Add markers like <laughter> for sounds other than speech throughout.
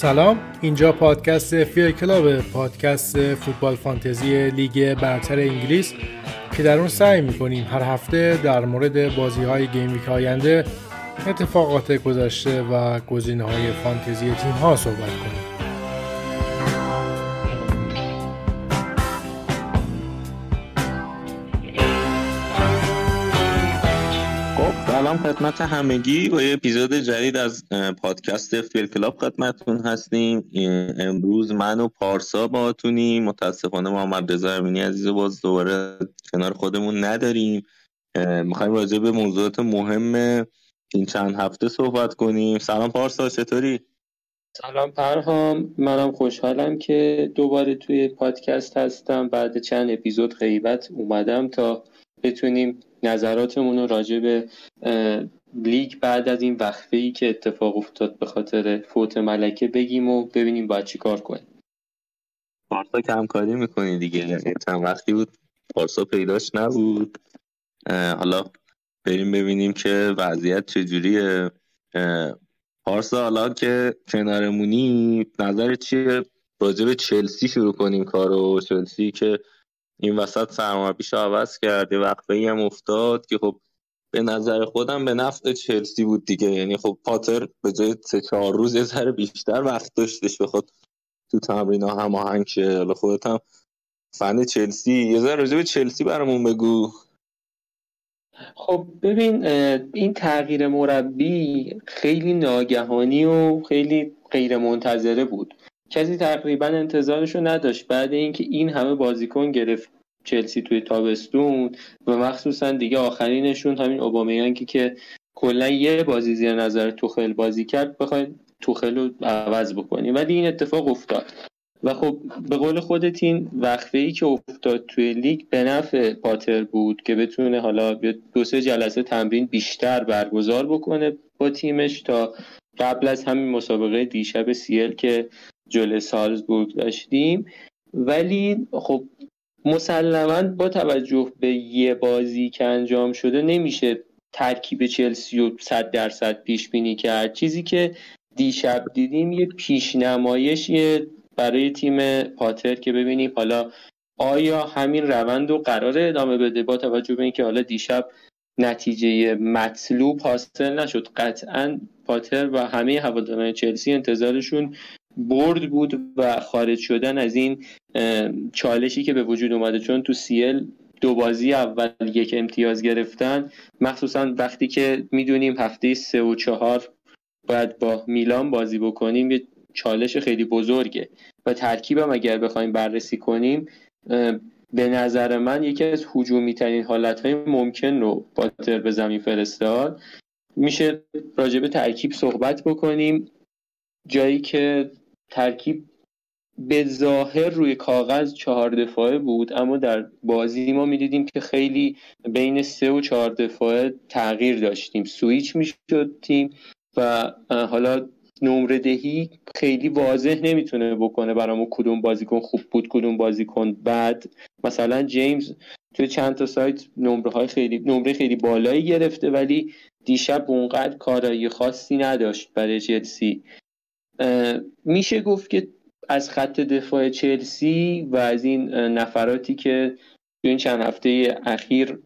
سلام. اینجا پادکست فیر کلاب پادکست فوتبال فانتزی لیگ برتر انگلیس که در اون سعی می‌کنیم هر هفته در مورد بازی های game week آینده اتفاقات گذشته و گزینه های فانتزی تیم ها صحبت کنیم. سلام خدمت همگی. با یه اپیزود جدید از پادکست فیل کلاب خدمتتون هستیم. امروز من و پارسا باهاتونیم. متاسفانه محمد رضا امینی عزیز باز دوباره کنار خودمون نداریم. می‌خوایم راجع به موضوعات مهم این چند هفته صحبت کنیم. سلام پارسا چطوری؟ سلام پرهام. منم خوشحالم که دوباره توی پادکست هستم. بعد چند اپیزود غیبت اومدم تا بتونیم نظراتمون رو راجع به لیگ بعد از این وقفه ای که اتفاق افتاد به خاطر فوت ملکه بگیم و ببینیم باید چی کار کنیم. پارسا کمکاری می‌کنی دیگه. چند وقتی بود پارسا پیداش نبود. حالا بریم ببینیم که وضعیت چجوریه. پارسا حالا که کنارمونی نظر چیه؟ راجع به چلسی شروع کنیم کارو. چلسی که این وسط سرمربیش عوض کرد. وقفه هم افتاد که خب به نظر خودم به نفع چلسی بود دیگه. یعنی خب پاتر به جای سه چهار روز یه ذره بیشتر وقت داشتش بخواد تو تمرین ها هماهنگ شه. حالا خودت هم فن چلسی. یه ذره راجع به چلسی برامون بگو. خب ببین این تغییر مربی خیلی ناگهانی و خیلی غیر منتظره بود. کسی تقریبا انتظارشو نداشت. بعد اینکه این همه بازیکن گرفت چلسی توی تابستون و مخصوصا دیگه آخرینشون همین اوبامیانگی که کلا یه بازی زیر نظر توخل بازی کرد بخواید توخل رو عوض بکنیم. ولی این اتفاق افتاد. و خب به قول خودت این وقفه ای که افتاد توی لیگ به نفع پاتر بود که بتونه حالا دو سه جلسه تمرین بیشتر برگزار بکنه با تیمش تا قبل از همین مسابقه دیشب سیل که جلو سالزبورگ داشتیم ولی خب مسلما با توجه به یه بازی که انجام شده نمیشه ترکیب چلسی رو صد درصد پیش بینی کرد. چیزی که دیشب دیدیم یه پیشنمایشیه برای تیم پاتر که ببینیم حالا آیا همین روند رو قرار ادامه بده؟ با توجه به اینکه حالا دیشب نتیجه مطلوب حاصل نشد. قطعا پاتر و همه هواداران چلسی انتظارشون برد بود و خارج شدن از این چالشی که به وجود اومده. چون تو سیل دو بازی اول یک امتیاز گرفتن. مخصوصا وقتی که می‌دونیم هفته سه و چهار باید با میلان بازی بکنیم یه چالش خیلی بزرگه. و ترکیبم اگر بخوایم بررسی کنیم به نظر من یکی از حجومی ترین حالت ممکن رو باتر به زمین فرستاد. میشه راجع به ترکیب صحبت بکنیم. جایی که ترکیب به ظاهر روی کاغذ چهار دفاعه بود اما در بازی ما می‌دیدیم که خیلی بین سه و چهار دفاعه تغییر داشتیم. سویچ می‌شد تیم و حالا نمره دهی خیلی واضح نمی‌تونه بکنه برامون کدوم بازیکن خوب بود کدوم بازیکن بعد مثلا جیمز توی چند تا سایت نمره های خیلی نمره خیلی بالایی گرفته ولی دیشب اونقدر کارایی خاصی نداشت برای چلسی. میشه گفت که از خط دفاع چلسی و از این نفراتی که تو این چند هفته اخیر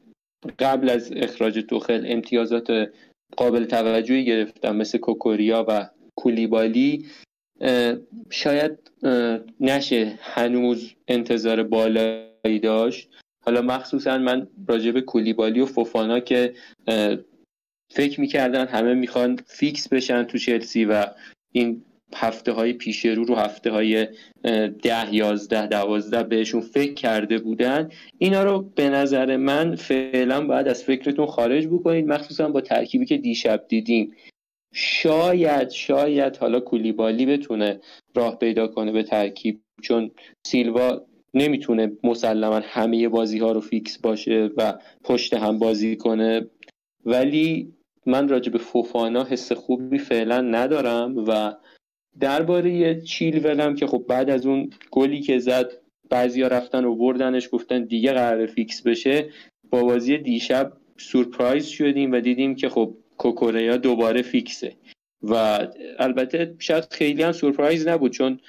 قبل از اخراج توخل امتیازات قابل توجهی گرفتن مثل کوکوریا و کولیبالی شاید نشه هنوز انتظار بالایی داشت. حالا مخصوصا من راجع به کولیبالی و فوفانا که فکر می‌کردن همه می‌خوان فیکس بشن تو چلسی و این هفته های پیش رو رو هفته های ده یازده دوازده بهشون فکر کرده بودن اینا رو به نظر من فعلا باید از فکرتون خارج بکنید مخصوصا با ترکیبی که دیشب دیدیم. شاید شاید حالا کولیبالی بتونه راه پیدا کنه به ترکیب چون سیلوا نمی‌تونه مسلما همه بازی ها رو فیکس باشه و پشت هم بازی کنه. ولی من راجع به فوفانا حس خوبی فعلا ندارم و درباره چیلولم که خب بعد از اون گلی که زد بعضیا رفتن و بردنش گفتن دیگه قرار فیکس بشه. با بازی دیشب سورپرایز شدیم و دیدیم که خب کوکوریا دوباره فیکسه. و البته شاید خیلی هم سورپرایز نبود چون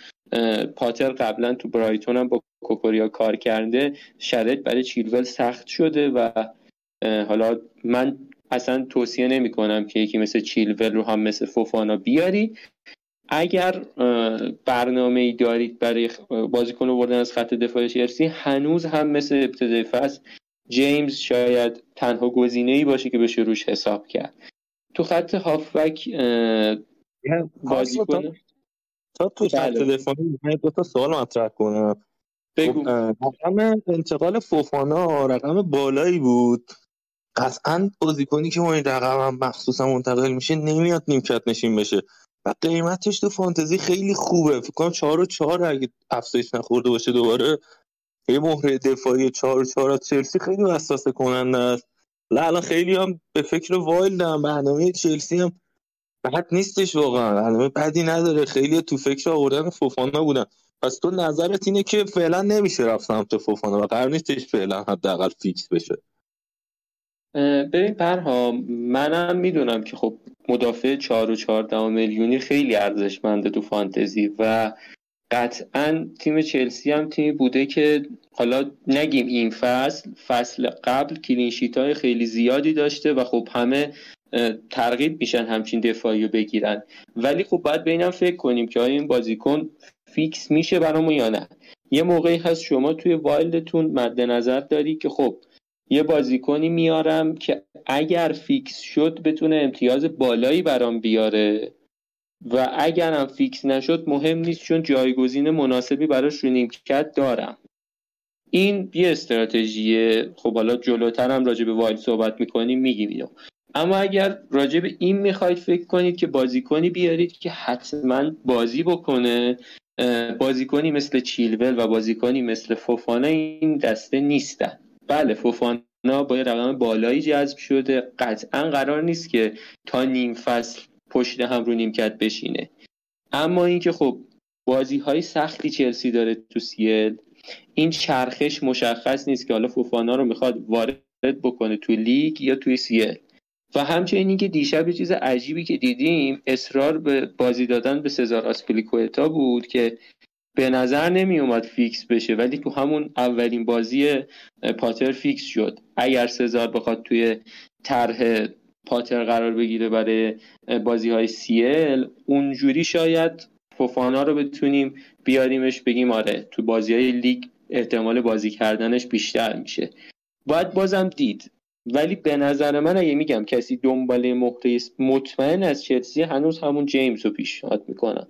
پاتر قبلا تو برایتون هم با کوکوریا کار کرده. شرط برای چیلول سخت شده و حالا من اصلا توصیه نمی کنم که یکی مثل چیلول رو هم مثل فوفانا بیاری. اگر برنامه ای دارید برای بازیکن آوردن از خط دفاع چلسی هنوز هم مثل ابتدای فصل جیمز شاید تنها گزینه ای باشه که بشه روش حساب کرد. تو خط هافبک بازیکن تا تو خط بله. دفاعی دو تا سوال مطرح کنم. بگو. خب، رقم انتقال فوفانا رقم بالایی بود. قطعا بازیکنی که ما این رقم هم مخصوصا منتقل میشه نمیاد نیمکت نشین بشه. و قیمتش تو فانتزی خیلی خوبه. فکر کنم چهار و چهار اگه افزایش نخورده باشه دوباره. یه مهره دفاعی چهار و چهار چلسی خیلی وسوسه کننده است. الان خیلی هم به فکر وایلدم برنامه چلسی هم بد نیستش واقعا. برنامه بدی نداره. خیلی تو فکر آوردن فوفانا بودن. پس تو نظرت اینه که فعلا نمیشه رفت سمت فوفانا و قرار نیستش فعلا حداقل فیکس بشه. ببین پرها منم می‌دونم که خب مدافع 4 و 14 میلیونی خیلی ارزشمنده تو فانتزی و قطعا تیم چلسی هم تیمی بوده که حالا نگیم این فصل فصل قبل clean sheet های خیلی زیادی داشته و خب همه ترغیب میشن همچین دفاعی رو بگیرن. ولی خب باید بشینیم فکر کنیم که آیا این بازیکن فیکس میشه برامون یا نه. یه موقعی هست شما توی wild تون مد نظر داری که خب یه بازیکنی میارم که اگر فیکس شد بتونه امتیاز بالایی برام بیاره و اگر هم فیکس نشد مهم نیست چون جایگزین مناسبی براش رو نیمکت دارم. این یه استراتژیه. خب حالا جلوتر هم راجع به وایلد صحبت می‌کنیم میگیم اما اگر راجع به این می‌خواید فکر کنید که بازیکنی بیارید که حتما بازی بکنه بازیکنی مثل چیلول و بازیکنی مثل فوفانا این دسته نیستن. بله فوفانا با رقم بالایی جذب شده. قطعا قرار نیست که تا نیم فصل پشت هم رو نیمکت بشینه. اما اینکه خب بازی های سختی چلسی داره تو CL این چرخش مشخص نیست که حالا فوفانا رو می‌خواد وارد بکنه تو لیگ یا توی CL و همچنین اینکه دیشب یه چیز عجیبی که دیدیم اصرار به بازی دادن به سزار آسپلیکوتا بود که به نظر نمی اومد فیکس بشه ولی تو همون اولین بازی پاتر فیکس شد. اگر سزار بخواد توی طرح پاتر قرار بگیره برای بازی های سیل اونجوری شاید فوفانا رو بتونیم بیاریمش بگیم آره تو بازی های لیگ احتمال بازی کردنش بیشتر میشه. باید بازم دید. ولی به نظر من اگه میگم کسی دنبال مهره مطمئن از چلسی هنوز همون جیمز رو پیشنهاد می‌کنم.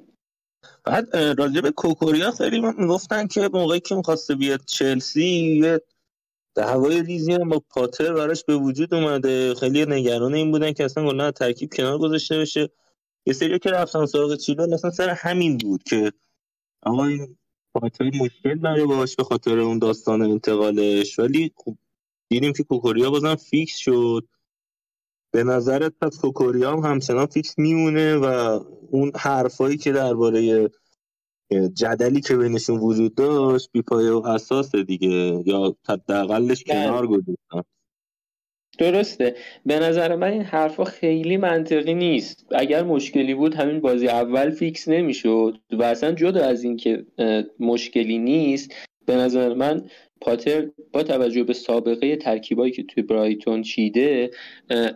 بعد راجع به کوکوریا خیلی می‌گفتن که موقعی که می‌خواسته بیاد چلسی یه دعوای ریزی هم با پاتر براش به وجود اومده. خیلی نگران این بودن که اصلا گناه ترکیب کنار گذاشته بشه. یه سری که رفتن سراغ چیلول اصلا سر همین بود که آقا این پاتر مشکل داره باش به خاطر اون داستان انتقالش. ولی خب دیدیم که کوکوریا بازم فیکس شد. به نظرت پس کوکوریا هم همچنان فیکس میمونه و اون حرفایی که درباره جدلی که بینشون وجود داشت بیپایه و اساس دیگه یا حداقلش. کنار گذاشتن. درسته. به نظر من این حرفا خیلی منطقی نیست. اگر مشکلی بود همین بازی اول فیکس نمی‌شد و اصلا جدا از اینکه مشکلی نیست به نظر من پاتر با توجه به سابقه ترکیبایی که توی برایتون چیده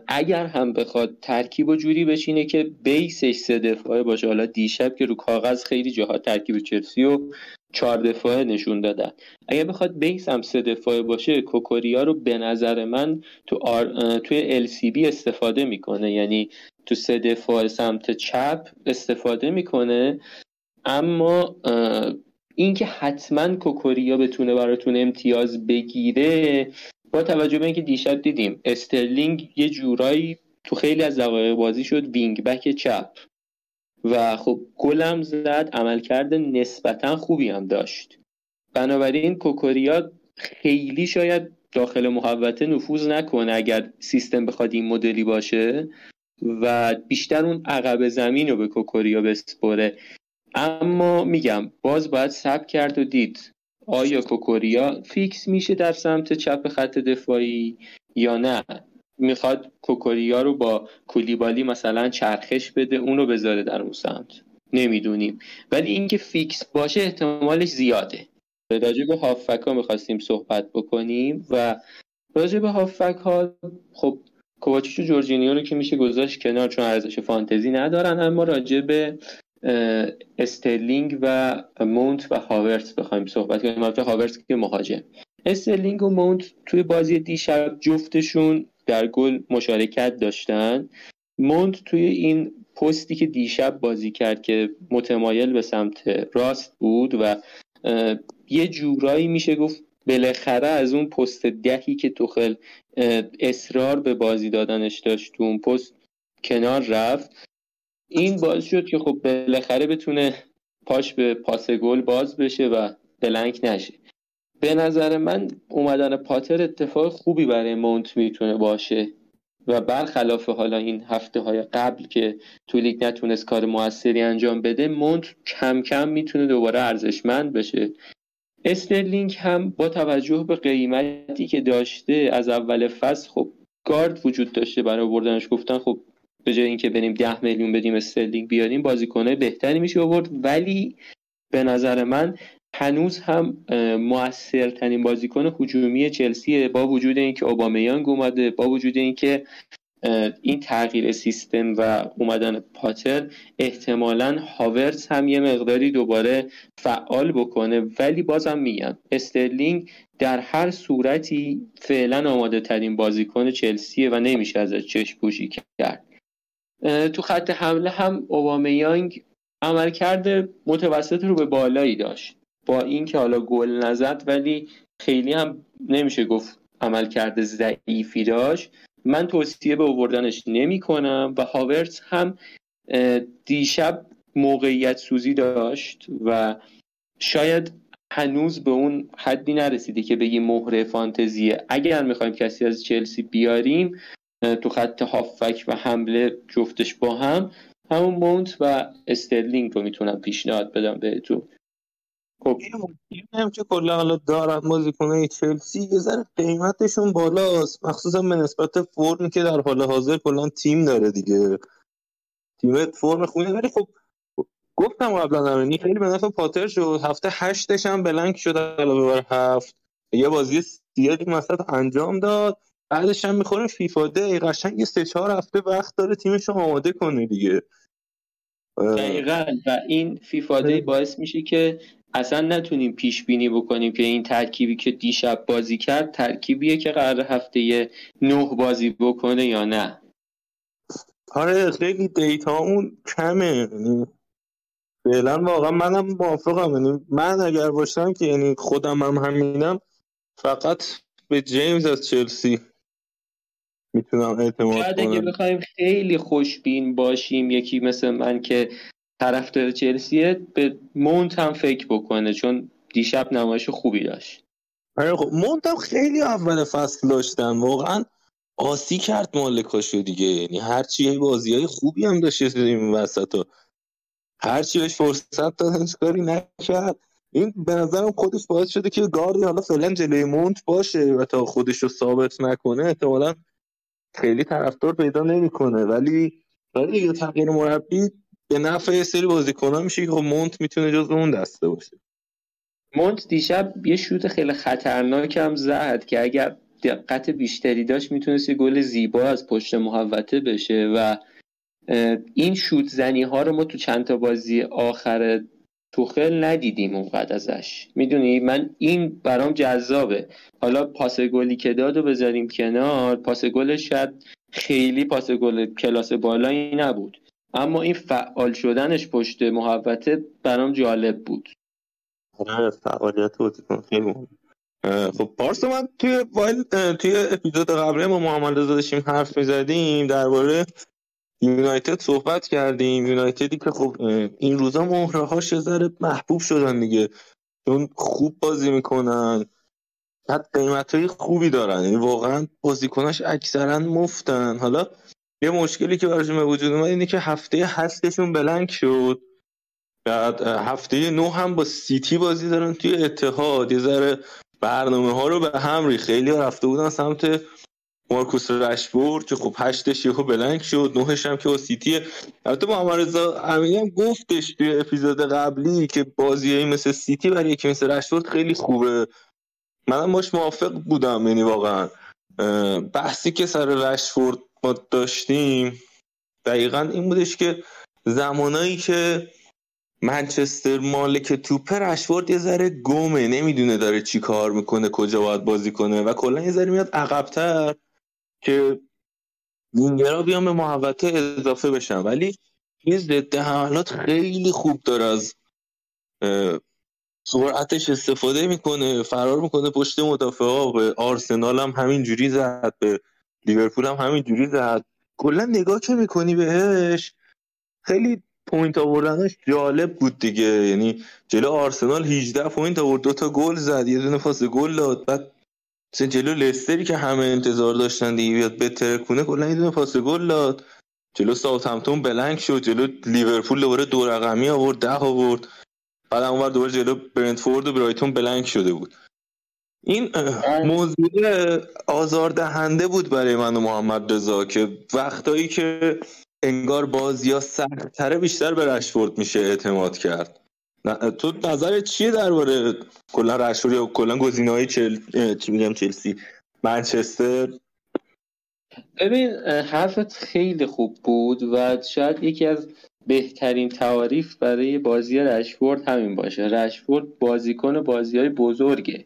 اگر هم بخواد ترکیب و جوری بشینه که بیسش سه دفاعه باشه حالا دیشب که رو کاغذ خیلی جاها ترکیب چلسی و چهار دفاعه نشون دادن. اگر بخواد base هم سه دفاعه باشه کوکوریا رو به نظر من تو آر... توی LCB استفاده می‌کنه. یعنی تو سه دفاع سمت چپ استفاده می‌کنه. اما اینکه حتما کوکوریا بتونه براتون امتیاز بگیره با توجه به اینکه دیشب دیدیم استرلینگ یه جورایی تو خیلی از دقایق بازی شد wing back چپ. و خب گلم زد عملکرد نسبتا خوبی هم داشت. بنابراین کوکوریا خیلی شاید داخل محوطه نفوذ نکنه اگر سیستم بخواد این مدلی باشه و بیشتر اون عقب زمین رو به کوکوریا بسپره. اما میگم باز باید سب کرد و دید. آیا کوکوریا فیکس میشه در سمت چپ خط دفاعی یا نه؟ می‌خواد کوکوریا رو با کولیبالی مثلا چرخش بده اونو بذاره در اون سمت. نمی‌دونیم. ولی اینکه فیکس باشه احتمالش زیاده. راجع به هافبک ها می‌خواستیم صحبت بکنیم و راجع به هافبک ها خب کوواچیچ و جورجینیو رو که میشه گذاشت کنار چون ارزش فانتزی ندارن اما راجع به استرلینگ و مونت و هاورتز بخوایم صحبت کنیم. البته هاورتز که مهاجم. استرلینگ و مونت توی بازی دیشب جفتشون در گل مشارکت داشتن. مونت توی این پستی که دیشب بازی کرد که متمایل به سمت راست بود و یه جورایی میشه گفت بالاخره از اون پست دهی که توخل اصرار به بازی دادنش داشت تو اون پست کنار رفت. این باعث شد که خب بالاخره بتونه پاش به پاس گل باز بشه و بلنک نشه. به نظر من اومدن پاتر اتفاق خوبی برای مونت می‌تونه باشه و برخلاف حالا این هفته های قبل که تو لیگ نتونست کار موثری انجام بده مونت کم کم می‌تونه دوباره ارزشمند بشه. استرلینگ هم با توجه به قیمتی که داشته از اول فصل خب گارد وجود داشته برای بردنش گفتن خب به جای اینکه بریم ده میلیون بدیم استرلینگ بیاریم بازیکنه بهتری میشه آورد. ولی به نظر من هنوز هم موثرترین بازیکن هجومی چلسیه با وجود اینکه اوبامیانگ اومده با وجود اینکه این تغییر سیستم و اومدن پاتر احتمالا هاورز هم یه مقداری دوباره فعال بکنه. ولی بازم میگم استرلینگ در هر صورتی فعلا آماده ترین بازیکن چلسیه و نمیشه ازش چشم پوشی کرد. تو خط حمله هم اوبامیانگ عملکرد متوسط رو به بالایی داشت. با اینکه حالا گل نزد ولی خیلی هم نمیشه گفت عملکرد ضعیفی داشت. من توصیه به اووردنش نمی کنم و هاورتس هم دیشب موقعیت سوزی داشت و شاید هنوز به اون حدی نرسیده که بگی مهره فانتزیه. اگر می‌خوایم کسی از چلسی بیاریم تو خط هافک و حمله جفتش با هم همون مونت و استرلینگ رو می‌تونم پیشنهاد بدم بهتون. خب. هم که کلا حالا دارن بازیکنای چلسی یه ذره قیمتشون بالاست. مخصوصا به نسبت فرمی که در حال حاضر کلا تیم داره دیگه. تیم فرم خونه ولی خب گفتم قبلا همینی خیلی به نفع پاتر شد. هفته هشتش هم بلنک شد علاوه بر هفت. یه بازی سیالی مثلا انجام داد. بعدش هم می‌خوره فیفا دی. قشنگ یه سه چهار هفته وقت داره تیمش رو آماده کنه دیگه. دقیقا. و این فیفا دی باعث میشه که اصلا نتونیم پیش بینی بکنیم که این ترکیبی که دیشب بازی کرد ترکیبیه که قرار هفته نه بازی بکنه یا نه. آره خیلی دیتا اون کمه. یعنی فعلا واقعا منم موافقم. یعنی من اگر باشم که یعنی خودم هم همینم فقط به جیمز از چلسی. می‌تونم اعتماد کنم اگه بخوایم خیلی خوشبین باشیم یکی مثل من که طرفدار چلسیه به مونت هم فکر بکنه چون دیشب نمایش خوبی داشت. آره خب مونت هم خیلی اول فصل داشتن واقعا آسی کرد مالکاشو دیگه. یعنی هرچی بازی های خوبی هم داشت این وسط ها هرچی بهش فرصت دادن کاری نکرد. این به نظرم خودش باعث شده که گاردی حالا فعلا جلوی مونت باشه و تا خودش رو ثابت نکنه احتمالا خیلی طرفدار پیدا نمی‌کنه. ولی ولی دیگه تغییر مربی به نفع یه سری بازیکن‌ها میشه که خب مونت می‌تونه جز اون دسته باشه. مونت دیشب یه شوت خیلی خطرناک هم زد که اگر دقت بیشتری داشت می‌تونست یه گل زیبا از پشت محوطه بشه و این شوت زنی ها رو ما تو چند تا بازی آخر توخل ندیدیم اونقدر ازش. می‌دونی؟ من این برام جذابه. حالا پاس گلی که داد و بذاریم کنار پاس گلش شاید خیلی پاس گل کلاس بالایی نبود. اما این فعال شدنش پشت محوطه برام جالب بود. آره فعالیت خیلی خب پارسا من توی وایل توی اپیزود قبلی ما محمد رضا داشتیم حرف می‌زدیم درباره یونایتد صحبت کردیم. یونایتدی که خب این روزا مهره هاش ذره محبوب شدن دیگه. چون خوب بازی می‌کنن. بعد قیمت های خوبی دارن. یعنی واقعا بازیکناش اکثرا مفتن. حالا یه مشکلی که براشون به وجود اومد اینه که هفته هستشون بلنک شد. بعد هفته نه هم با سیتی بازی دارن توی اتحاد. یه ذره برنامه ها رو به هم ریخت خیلی رفته بودن سمت مارکوس رشفورد که خب هشتش یهو blank شد نهش هم که سیتی البته محمد رضا امینی هم گفتش توی اپیزود قبلی که بازیایی مثل سیتی برای یکی مثل رشفورد خیلی خوبه. منم باش موافق بودم یعنی واقعا. بحثی که سر رشفورد ما داشتیم دقیقا این بودش که زمانایی که منچستر مالک توپ رشفورد یه ذره گمه نمی‌دونه داره چی کار می‌کنه کجا باید بازی کنه و کلا یه ذره میاد عقبتر. که وینگرا بیان به محوطه اضافه بشن. ولی این ضد حملات خیلی خوب داره از سرعتش استفاده می‌کنه فرار می‌کنه پشت مدافع ها به آرسنال هم همین جوری زد به لیورپول هم همین جوری زد. کلا نگاه که می‌کنی بهش خیلی point آوردنش جالب بود دیگه. یعنی جلو آرسنال 18 point آورد دو تا گل زد یه دونه پاس گل داد بعد مثلا جلو لستری که همه انتظار داشتن دیگه بیاد بترکونه کلا یه دونه پاس گل داد. جلو ساوثهمپتون blank شد جلو لیورپول دوباره دو رقمی آورد ده آورد. بعد اونور دوباره جلو برنتفورد و برایتون blank شده بود. این موضوع آزاردهنده بود برای من و محمد رضا که وقتایی که انگار بازی ها سختتره بیشتر به رشفورد میشه اعتماد کرد. تو نظر چیه درباره کلا رشفورد یا کلا گزینه‌های چل... چی میگم چلسی؟ منچستر؟ ببین حرفت خیلی خوب بود و شاید یکی از بهترین تعاریف برای بازی رشفورد همین باشه. رشفورد بازیکن بازی های بزرگه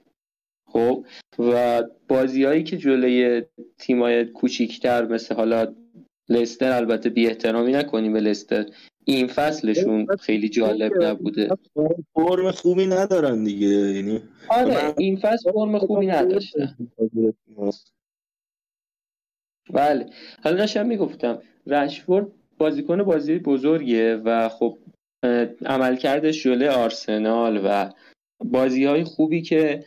خب؟ و بازیهایی که جلوی تیمای کوچیکتر مثل حالا لستر البته بی احترامی نکنیم به لستر. این فصلشون خیلی جالب نبوده. فرم خوبی ندارن دیگه یعنی آره این فصل فرم خوبی نداشته. بله. حالا داشتم می‌گفتم رشفورد بازیکن بازی بزرگیه و خب عملکردش جلوی آرسنال و بازی های خوبی که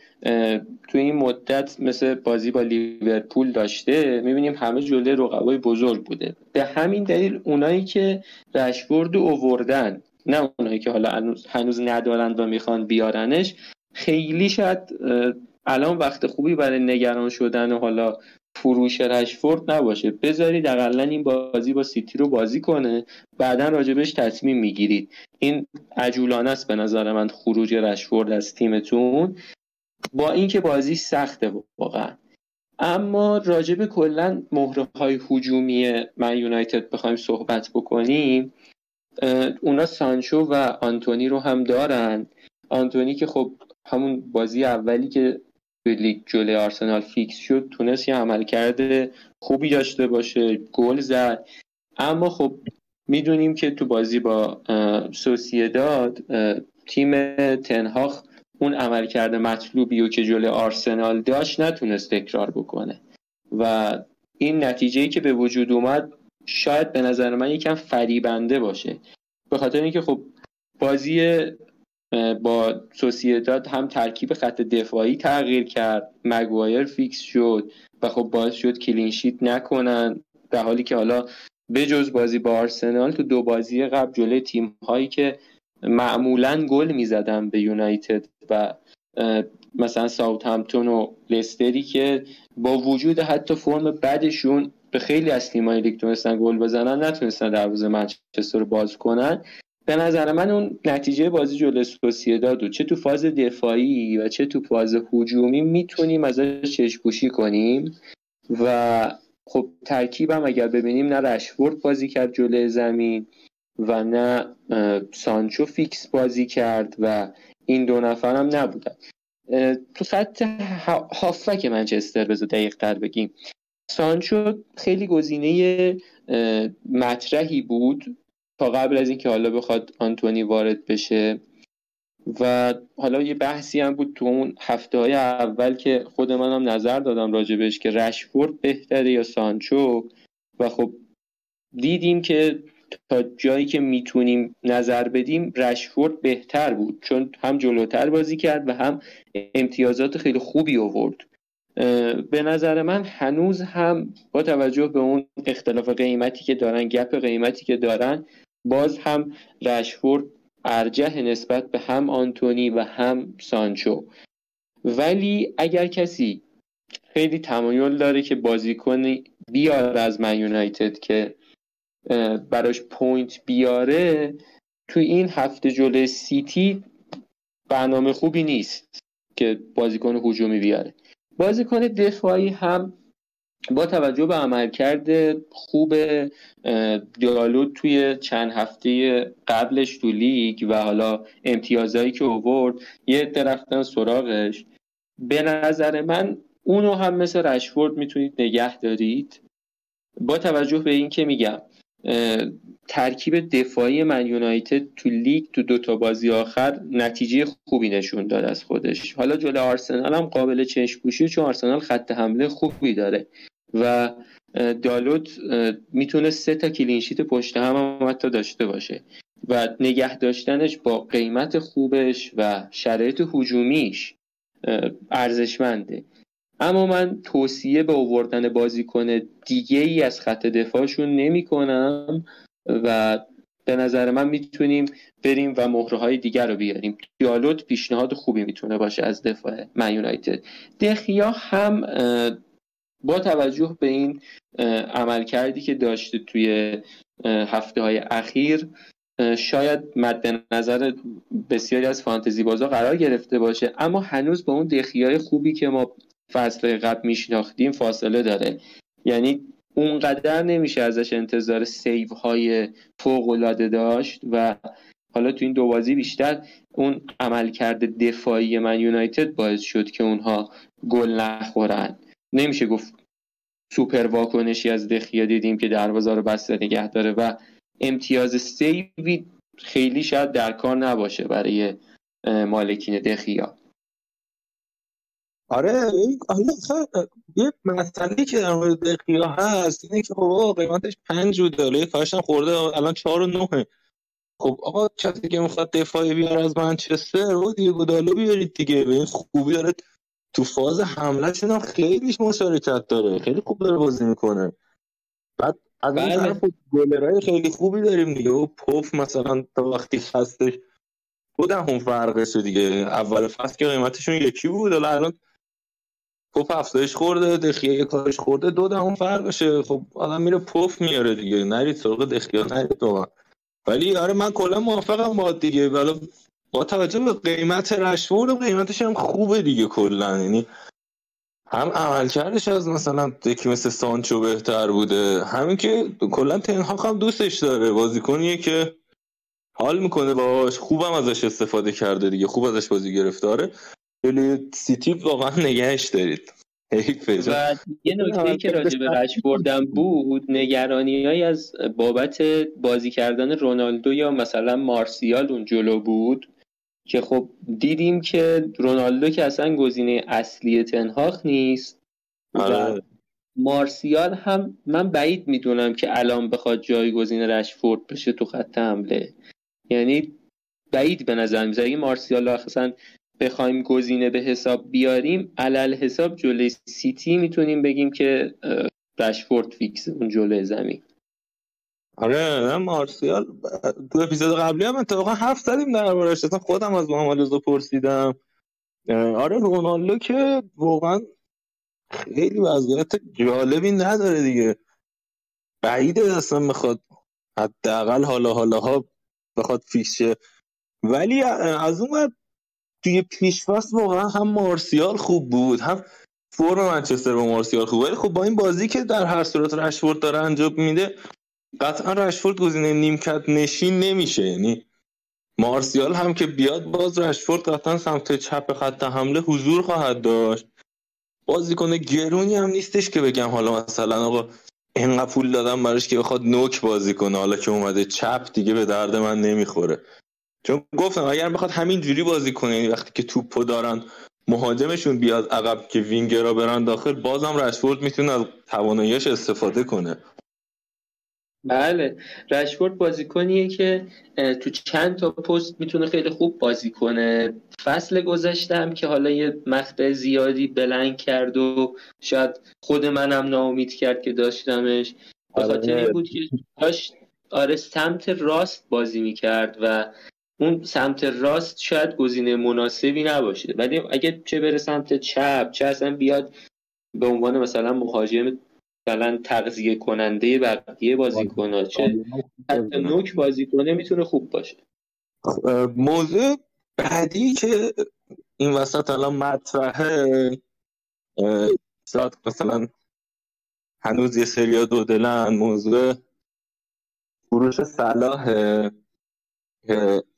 تو این مدت مثل بازی با لیورپول داشته می‌بینیم همه جلوی رقبای بزرگ بوده. به همین دلیل اونایی که رشورد اووردن نه اونایی که حالا هنوز, هنوز ندارند و می‌خوان بیارنش خیلی شاید الان وقت خوبی برای نگران شدن و حالا فروش رشفورد نباشه. بذارید اقلا این بازی با سیتی رو بازی کنه بعدا راجبش تصمیم می‌گیرید. این عجولانه است به نظر من خروج رشفورد از تیمتون. با اینکه بازی سخته واقعا. اما راجب کلا مهره های هجومی من یونایتد بخوایم صحبت بکنیم اونا سانچو و آنتونی رو هم دارن. آنتونی که خب همون بازی اولی که لیگ جلوی آرسنال فیکس شد تونست یه عملکرد خوبی داشته باشه گل زد. اما خب می‌دونیم که تو بازی با سوسیداد تیم تنهاخ اون عمل کرده مطلوبی و که جلوی آرسنال داشت نتونست تکرار بکنه. و این نتیجه که به وجود اومد شاید به نظر من یکم فریبنده باشه. به خاطر اینکه خب بازی با سوسیداد هم ترکیب خط دفاعی تغییر کرد. مگوایر فیکس شد و خب باعث شد clean sheet نکنن در حالی که حالا بجز بازی با آرسنال تو دو بازی قبل جلوی تیم هایی که معمولا گل می‌زدن به یونایتد و مثلا ساوتهمپتون و لستری که با وجود حتی فرم بدشون به خیلی از تیم‌های لیگ تونستن گل بزنن نتونستن دروازه منچستر رو باز کنن. به نظر من اون نتیجه بازی جلوی سوسیداد چه تو فاز دفاعی و چه تو فاز هجومی می‌تونیم ازش چشپوشی کنیم و خب ترکیبم اگر ببینیم نه رشفورد بازی کرد جلوی زمین و نه سانچو فیکس بازی کرد و این دو نفر هم نبودن تو خط هافک منچستر بذار دقیق تر بگیم. سانچو خیلی گزینه مطرحی بود. تا قبل از اینکه حالا بخواد آنتونی وارد بشه. و حالا یه بحثی هم بود تو اون هفته های اول که خود منم نظر دادم راجبش که رشفورد بهتره یا سانچو. و خب دیدیم که تا جایی که می‌تونیم نظر بدیم رشفورد بهتر بود چون هم جلوتر بازی کرد و هم امتیازات خیلی خوبی آورد. به نظر من هنوز هم با توجه به اون اختلاف قیمتی که دارن گپ قیمتی که دارن باز هم رشفورد ارجه نسبت به هم آنتونی و هم سانچو. ولی اگر کسی خیلی تمایل داره که بازیکن بیاره از من یونایتد که براش پوینت بیاره تو این هفته جلوی سیتی برنامه خوبی نیست که بازیکن هجومی بیاره. بازیکن دفاعی هم با توجه به عملکرد خوب دیالوگ توی چند هفته قبلش تو لیگ و حالا امتیازهایی که اوورد یه درختن سراغش. به نظر من اونو هم مثل رشفورد می‌تونید نگه دارید. با توجه به این که میگم ترکیب دفاعی من یونایتد تو لیگ تو دوتا بازی آخر نتیجه خوبی نشون داد از خودش. حالا جلو آرسنال هم قابل چشم پوشی چون آرسنال خط حمله خوبی داره. و دالوت می‌تونه سه تا کلینشیت پشت هم, هم حتی داشته باشه و نگه داشتنش با قیمت خوبش و شرایط حجومیش ارزشمنده. اما من توصیه به آوردن بازیکن دیگه ای از خط دفاعشون نمی کنم و به نظر من می‌تونیم بریم و مهره های دیگر رو بیاریم. دیالوت پیشنهاد خوبی می‌تونه باشه از دفاع من یونایتد. دخیا هم با توجه به این عمل کردی که داشته توی هفته های اخیر شاید مد نظر بسیاری از فانتزی بازا قرار گرفته باشه اما هنوز با اون دخیای خوبی که ما فصل قبل میشناختیم فاصله داره. یعنی اونقدر نمیشه ازش انتظار سیو های فوق العاده داشت و حالا تو این دو بازی بیشتر اون عملکرد دفاعی من یونایتد باعث شد که اونها گل نخورن. نمیشه گفت سوپر واکنشی از دخیا دیدیم که دروازه رو بسته نگه داره و امتیاز سیوی خیلی شاید در کار نباشه برای مالکین دخیا آره حالا یه مسئله که در مورد دخیا هست اینه که خب قیمتش پنج و داره فرشن خورده الان چهار و نوه خب آقا کسی که می‌خواد دفاعی بیار از منچستر و دیگو دالو بیارید دیگه به این خوبی داره تو فاز حمله هم خیلیش مشارکت داره. خیلی خوب داره بازی می‌کنه. بعد از این بله. طرف گلرهای خیلی خوبی داریم دیگه. و پوف مثلا تا وقتی هستش بودن هم فرقشه دیگه. اول فصل که قیمتشون یکی بود. الان پوف افزایش خورده دخیه یه کارش خورده. دو دهم فرقشه. خب آدم میره پوف میاره دیگه. نرید سراغ دخیه. نرید ولی آره من کلا موافقم با دیگه. ولی با توجه به قیمت رشفورد و قیمتش هم خوبه دیگه کلا. یعنی هم عملکردش از مثلا یکی مثل سانچو بهتر بوده. همین که کلا تنهاق هم دوستش داره. بازیکنیه که حال می‌کنه باش خوبم ازش استفاده کرده دیگه. خوب ازش بازی گرفتاره. ولی سیتی واقعا نگهش دارید. و یه نکته که راجع به بردم بود نگرانی از بابت بازی کردن رونالدو یا مثلا مارسیال اون جلو بود. که خب دیدیم که رونالدو که اصلا گزینه اصلی تنهاخ نیست آره. مارسیال هم من بعید می‌دونم که الان بخواد جایگزین رشفورد بشه تو خط حمله. یعنی بعید به نظر میاد اگه مارسیال اصلا بخوایم گزینه به حساب بیاریم علل حساب جلوی سیتی می‌تونیم بگیم که رشفورد فیکس اون جلوی زمین. آره من مارسیال تو اپیزود قبلی هم اتفاقا حرف زدیم دربارش اصلا خودم از محمد رضا پرسیدم. آره رونالدو که واقعا خیلی وضعیت جالبی نداره دیگه. بعیده اصلا می‌خواد حداقل حالا حالا ها بخواد فیشه ولی از اون توی پیشفاست واقعا هم مارسیال خوب بود هم فرم منچستر با مارسیال خوب ولی خب با این بازی که در هر صورت رشفورد داره انجام میده قطعا رشفورد گزینه نیمکت نشین نمیشه یعنی مارسیال هم که بیاد باز رشفورد قطعا سمت چپ خط حمله حضور خواهد داشت. بازیکن گرونی هم نیستش که بگم حالا مثلا آقا اینقدر پول دادم براش که بخواد نوک بازی کنه حالا که اومده چپ دیگه به درد من نمی‌خوره. چون گفتم اگر بخواد همین جوری بازی کنه یعنی وقتی که توپو دارن مهاجمشون بیاد عقب که وینگرا برن داخل بازم رشفورد می‌تونه از تواناییش استفاده کنه. بله. رشفورد بازیکنیه که تو چند تا پست می‌تونه خیلی خوب بازی کنه. فصل گذشتم که حالا یه مقطع زیادی بلنگ کرد و شاید خود منم ناامید کرد که داشتمش. به آره. خاطر بود که داشت آره سمت راست بازی می‌کرد و اون سمت راست شاید گزینه مناسبی نباشه. ولی اگه چه بره سمت چپ چه اصلا بیاد به عنوان مثلا مهاجم مثلا تغذیه کننده بقیه بازیکن‌ها چه حتی نوک بازیکنه می‌تونه خوب باشه. موضوع بعدی که این وسط الان مطرحه شاید مثلا هنوز یه سریا دو دلن موضوع فروش صلاح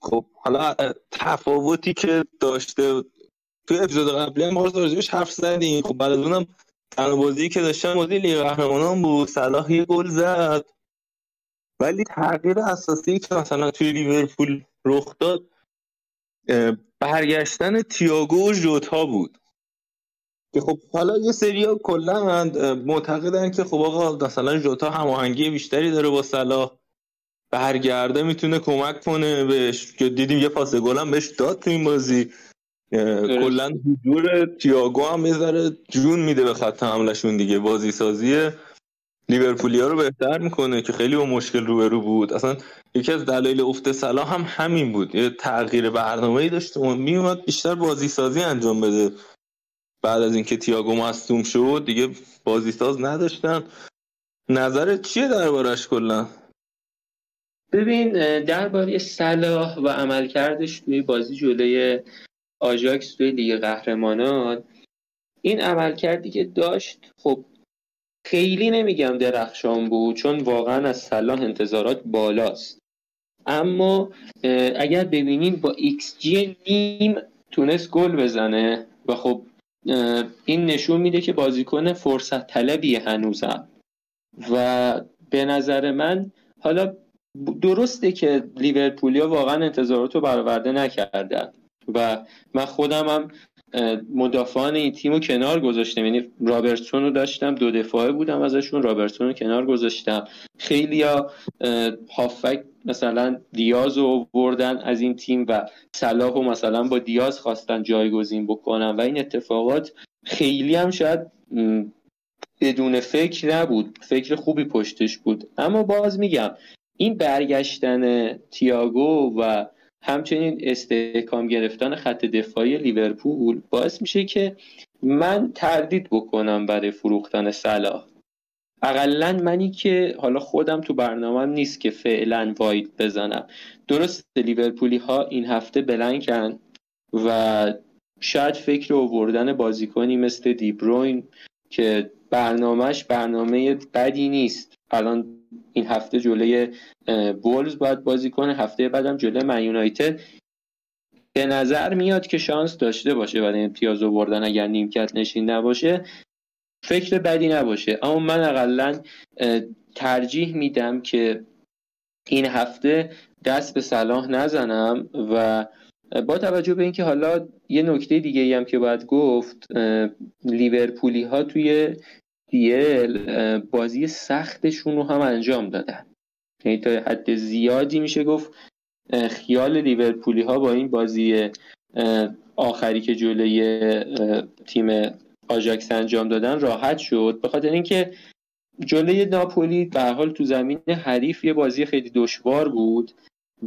خب حالا تفاوتی که داشته توی اپیزود قبلی هم راجبش حرف زدیم. خب بعد از اونم تنها بازی که داشتم بازی لیگ قهرمانان بود. صلاح یه گل زد. ولی تغییر اساسی که مثلا توی لیورپول رخ داد برگشتن تییاگو و ژوتا بود. که خب حالا یه سریا کلا معتقدن که خب آقا مثلا ژوتا هماهنگی بیشتری داره با صلاح. برگرده می‌تونه کمک کنه بهش. که دیدیم یه پاس گل هم بهش داد تو این بازی. کلا حضور تییاگو هم یه جون میده به خط حملشون دیگه. بازی سازی لیورپولیا رو بهتر می‌کنه که خیلی با مشکل روبرو بود. اصلا یکی از دلایل افت سلاح هم همین بود. یه تغییر برنامه‌ای داشت و میومد بیشتر بازی سازی انجام بده. بعد از اینکه تییاگو مصدوم شد دیگه بازی ساز نداشتن. نظرت چیه دربارش کلا؟ ببین درباره صلاح و عملکردش توی بازی جلوی آژاکس توی لیگ قهرمانان این عملکردی که داشت خب خیلی نمیگم درخشان بود چون واقعا از صلاح انتظارات بالاست. اما اگر ببینیم با ایکس جی نیم تونست گل بزنه و خب این نشون میده که بازیکن فرصت طلبیه هنوزم و به نظر من حالا درسته که لیورپولیا واقعا انتظارات رو برآورده نکردن و من خودم هم مدافعان این تیم رو کنار گذاشتم. یعنی رابرتسون رو داشتم دو دفاعه بودم ازشون رابرتسون رو کنار گذاشتم. خیلی ها هافک مثلا دیاز رو بردن از این تیم و صلاح رو مثلا با دیاز خواستن جایگزین بکنن و این اتفاقات خیلی هم شاید بدون فکر نبود. فکر خوبی پشتش بود. اما باز میگم این برگشتن تیاگو و همچنین استحکام گرفتن خط دفاعی لیورپول باعث میشه که من تردید بکنم برای فروختن صلاح. اقلا منی که حالا خودم تو برنامه نیست که فعلا واید بزنم. درست لیورپولی ها این هفته بلنکن و شاید فکر آوردن بازیکنی مثل دیبروین که برنامهش برنامه بدی نیست. الان این هفته جلوی بولز باید بازی کنه. هفته بعدم جلوی من یونایتد. به نظر میاد که شانس داشته باشه برای امتیاز آوردن اگر نیمکت نشین نباشه. فکر بدی نباشه. اما من اقلا ترجیح میدم که این هفته دست به صلاح نزنم و با توجه به اینکه حالا یه نکته دیگه هم که باید گفت لیورپولی ها توی دیل بازی سختشون رو هم انجام دادن. یعنی تا حد زیادی میشه گفت خیال لیورپولی ها با این بازی آخری که جلوی تیم آژاکس انجام دادن راحت شد. به خاطر اینکه جلوی ناپولی به حال تو زمین حریف یه بازی خیلی دشوار بود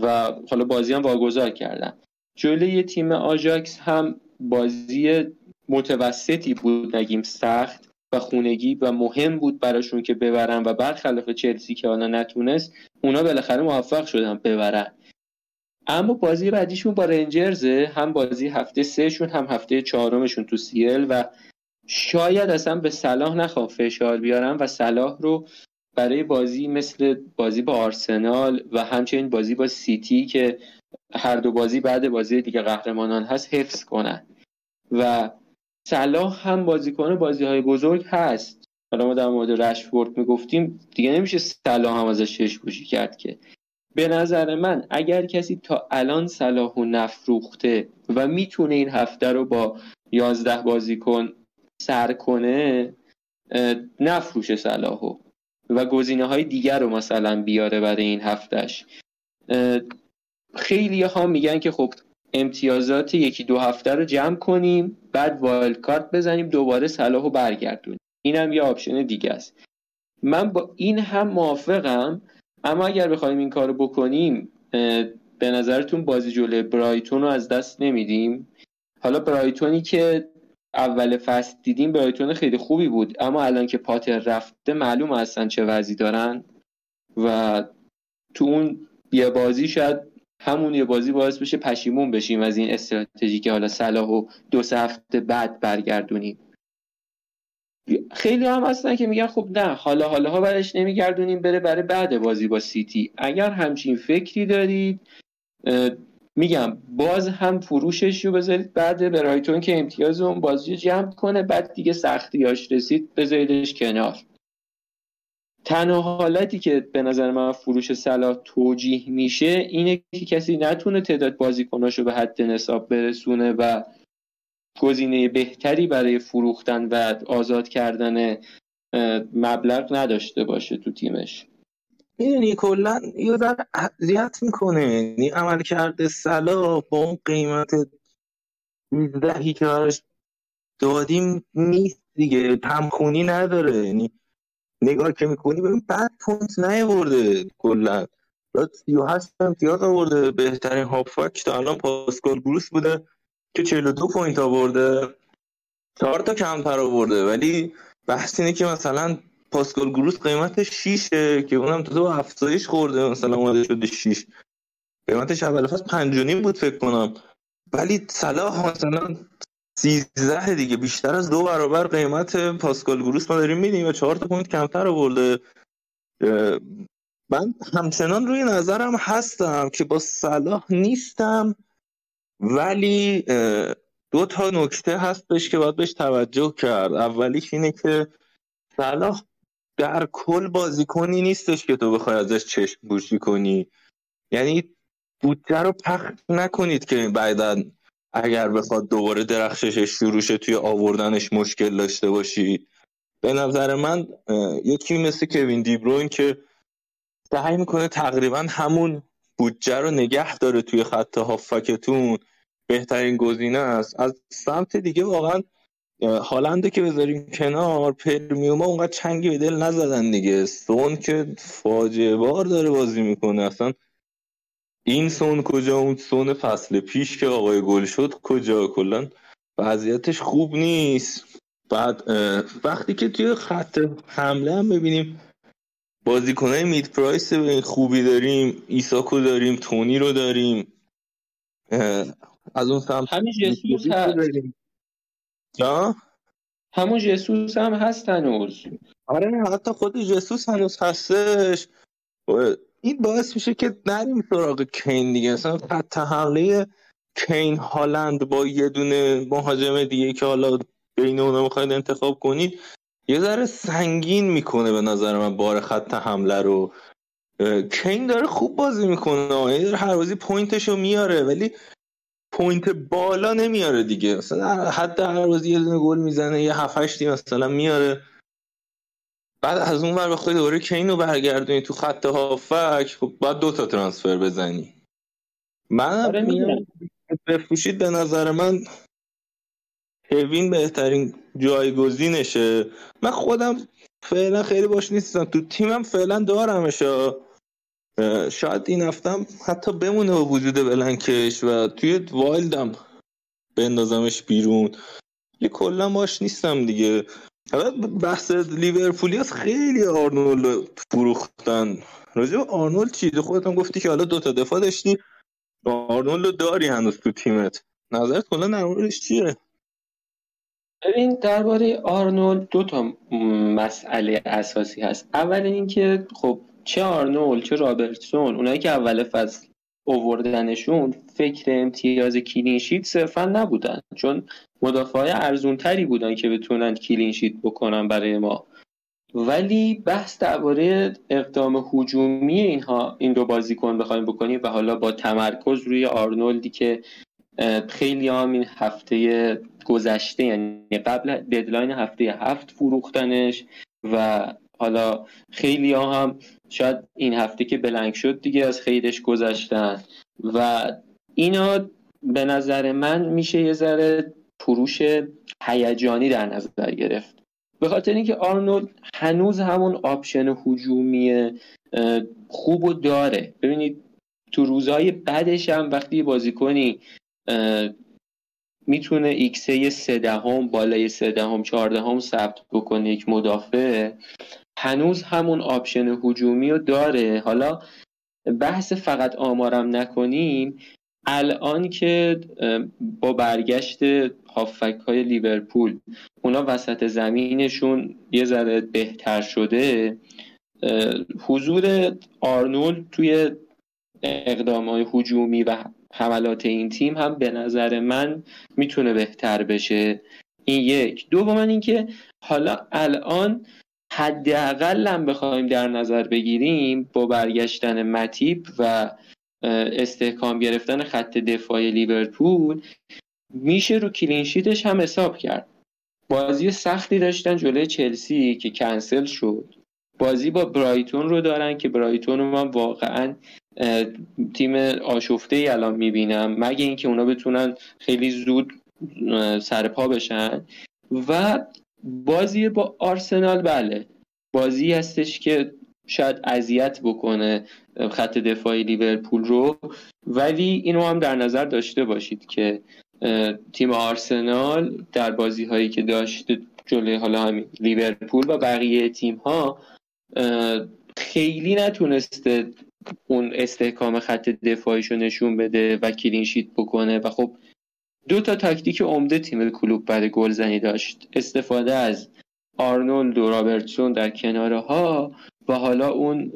و حالا بازی هم واگذار کردن. جلوی تیم آژاکس هم بازی متوسطی بود نگیم سخت. و خونگی و مهم بود براشون که ببرن و برخلاف چلسی که حالا نتونست اونا بالاخره موفق شدن ببرن. اما بازی بعدیشون با رنجرزه هم بازی هفته سه شون هم هفته چهارمشون تو سیل و شاید اصلا به صلاح نخوام فشار بیارم و صلاح رو برای بازی مثل بازی با آرسنال و همچنین بازی با سیتی که هر دو بازی بعد بازی دیگه قهرمانان هست حفظ کنن. و صلاح هم بازیکن بازی های بزرگ هست. حالا ما در مورد رشفورد می‌گفتیم دیگه نمیشه صلاح هم ازش چشم کرد که. به نظر من اگر کسی تا الان صلاح و نفروخته و می‌تونه این هفته رو با یازده بازیکن سر کنه نفروشه صلاحو و گزینه های دیگر رو مثلا بیاره برای این هفتهش خیلی ها میگن که خب امتیازات یکی دو هفته رو جمع کنیم بعد wild card بزنیم دوباره صلاح برگردونیم. اینم یه option دیگه است. من با این هم موافقم اما اگر بخوایم این کارو بکنیم به نظرتون بازی جلوی برایتون رو از دست نمیدیم؟ حالا برایتونی که اول فصل دیدیم برایتون خیلی خوبی بود اما الان که پاتر رفته معلوم هستن چه وضعی دارن و تو اون یه بازی شاید همون یه بازی باعث بشه پشیمون بشیم از این استراتژی که حالا صلاح و دو سه هفته بعد برگردونیم. خیلی هم هستن که میگن خب نه حالا حالا ها برش نمیگردونیم بره برای بعد بازی با سیتی. اگر همچین فکری دارید میگم باز هم فروشش رو بذارید بعد برایتون که امتیاز اون بازی جمع کنه بعد دیگه سختیاش رسید بذاریدش کنار. تنها حالتی که به نظر من فروش صلاح توجیه میشه اینه که کسی نتونه تعداد بازیکناشو به حد نصاب برسونه و گزینه بهتری برای فروختن و آزاد کردن مبلغ نداشته باشه تو تیمش. می‌دونی کلا یه ذره اذیت می‌کنه. یعنی عملکرد صلاح با اون قیمت دهی که دادیم نیست دیگه همخونی نداره. یعنی نگاه که می‌کنی ببین بعد point نیورده کلا. و هشت امتیاز آورده. بهترین هافبک تا الان پاسکال گروس بوده که 42 point آورده. چهار تا کمتر آورده. ولی بحث اینه که مثلا پاسکال گروس قیمتش 6 که اونم تو افزایش خورده. مثلا اومده شده 6 قیمتش اول فصل 5 بود فکر کنم. ولی صلاح مثلا 13 دیگه بیشتر از دو برابر قیمت پاسکال گروس ما داریم میدیم و 4 تا point کمتر آورده. من همچنان روی نظرم هستم که با صلاح نیستم ولی دو تا نکته هستش که باید بهش توجه کرد. اولیش اینه که صلاح در کل بازیکنی نیستش که تو بخوای ازش چشم بوشی کنی. یعنی بودجه رو پخت نکنید که بعدا اگر بخواد دوباره درخشش شروع توی آوردنش مشکل داشته باشی. به نظر من یکی مثل کوین دیبروین که سعی می‌کنه تقریبا همون بودجه رو نگه داره توی خط هافکتون بهترین گزینه است. از سمت دیگه واقعا هالنده که بذاریم کنار پرمیوما اونقدر چنگی به دل نزدن دیگه. سون که فاجعه بار داره بازی می‌کنه. اصلا این سون کجا؟ اون سون فصل پیش که آقای گل شد کجا؟ کلا وضعیتش خوب نیست. بعد وقتی که توی خط حمله هم ببینیم بازیکنهای مید پرایس خوبی داریم ایساکو داریم تونی رو داریم. از اون سمت همین جسوس هست؟ همون جسوس هم هست هنوز آره حتی خود جسوس هنوز هستش. این باعث میشه که نریم سراغ کین دیگه. مثلا خط حمله کین هالند با یه دونه مهاجم دیگه که حالا بین اونا می‌خواید انتخاب کنید یه ذره سنگین می‌کنه به نظر من بار خط حمله رو. کین داره خوب بازی می‌کنه هر بازی point شو میاره ولی point بالا نمیاره دیگه. مثلا حتی هر بازی یه دونه گل می‌زنه یه 7 8 مثلا میاره. بعد از اون ور بخوای دوباره کین رو برگردونی تو خط هافبک خب باید دو تا transfer بزنی. من آره بفروشید به نظر من هوین بهترین جایگزینشه. من خودم فعلا خیلی باش نیستم. تو تیمم فعلا دارمش شاید این هفتم حتی بمونه با وجود بلنکش و توی وایلدم بندازمش بیرون. یه کلا باش نیستم دیگه. بحث لیورپولی هست خیلی آرنولد فروختن. راجع آرنولد چی؟ خودت هم گفتی که حالا دوتا دفاع داشتی. آرنولد داری هنوز تو تیمت. نظرت کلا در چیه؟ ببین درباره آرنولد دو تا مسئله اساسی هست. اول اینکه خب چه آرنولد چه رابرتسون اونایی که اول فصل اووردنشون فکر امتیاز clean sheet صرفا نبودن. چون مدافع ارزونتری بودن که بتونن clean sheet بکنن برای ما. ولی بحث درباره اقدام هجومی اینها این دو بازیکن بخوایم بکنیم و حالا با تمرکز روی آرنولدی که خیلی هم این هفته گذشته یعنی قبل deadline هفته هفت فروختنش و حالا خیلی ها هم شاید این هفته که blank شد دیگه از خیرش گذشتن. و اینا به نظر من میشه یه ذره فروش هیجانی در نظر گرفت. به خاطر اینکه آرنولد هنوز همون option هجومی خوب و داره. ببینید تو روزهای بعدش هم وقتی بازیکنی می‌تونه xA سه دهم بالای سه دهم چهاردهم ثبت بکنه یک مدافع هنوز همون option هجومی رو داره. حالا بحث فقط آمارم نکنیم. الان که با برگشت هافبک های لیورپول اونا وسط زمینشون یه ذره بهتر شده. حضور آرنولد توی اقدام های حجومی و حملات این تیم هم به نظر من می‌تونه بهتر بشه. این یک. دوم اینکه حالا الان حداقل هم بخوایم در نظر بگیریم با برگشتن متیب و استحکام گرفتن خط دفاعی لیورپول میشه رو کلینشیتش هم حساب کرد. بازی سختی داشتن جلوی چلسی که کنسل شد. بازی با برایتون رو دارن که برایتون رو من واقعا تیم آشفته ای الان می‌بینم. مگه اینکه اونا بتونن خیلی زود سرپا بشن. و بازی با آرسنال بله. بازی هستش که شاید اذیت بکنه خط دفاعی لیورپول رو. ولی اینو هم در نظر داشته باشید که تیم آرسنال در بازی هایی که داشت جلوی حالا همین لیورپول و بقیه تیم ها خیلی نتونسته اون استحکام خط دفاعیش رو نشون بده و clean sheet بکنه. و خب دو تا تاکتیک عمده تیم کلوب بعد گلزنی داشت. استفاده از آرنولد و رابرتسون در کناره ها و حالا اون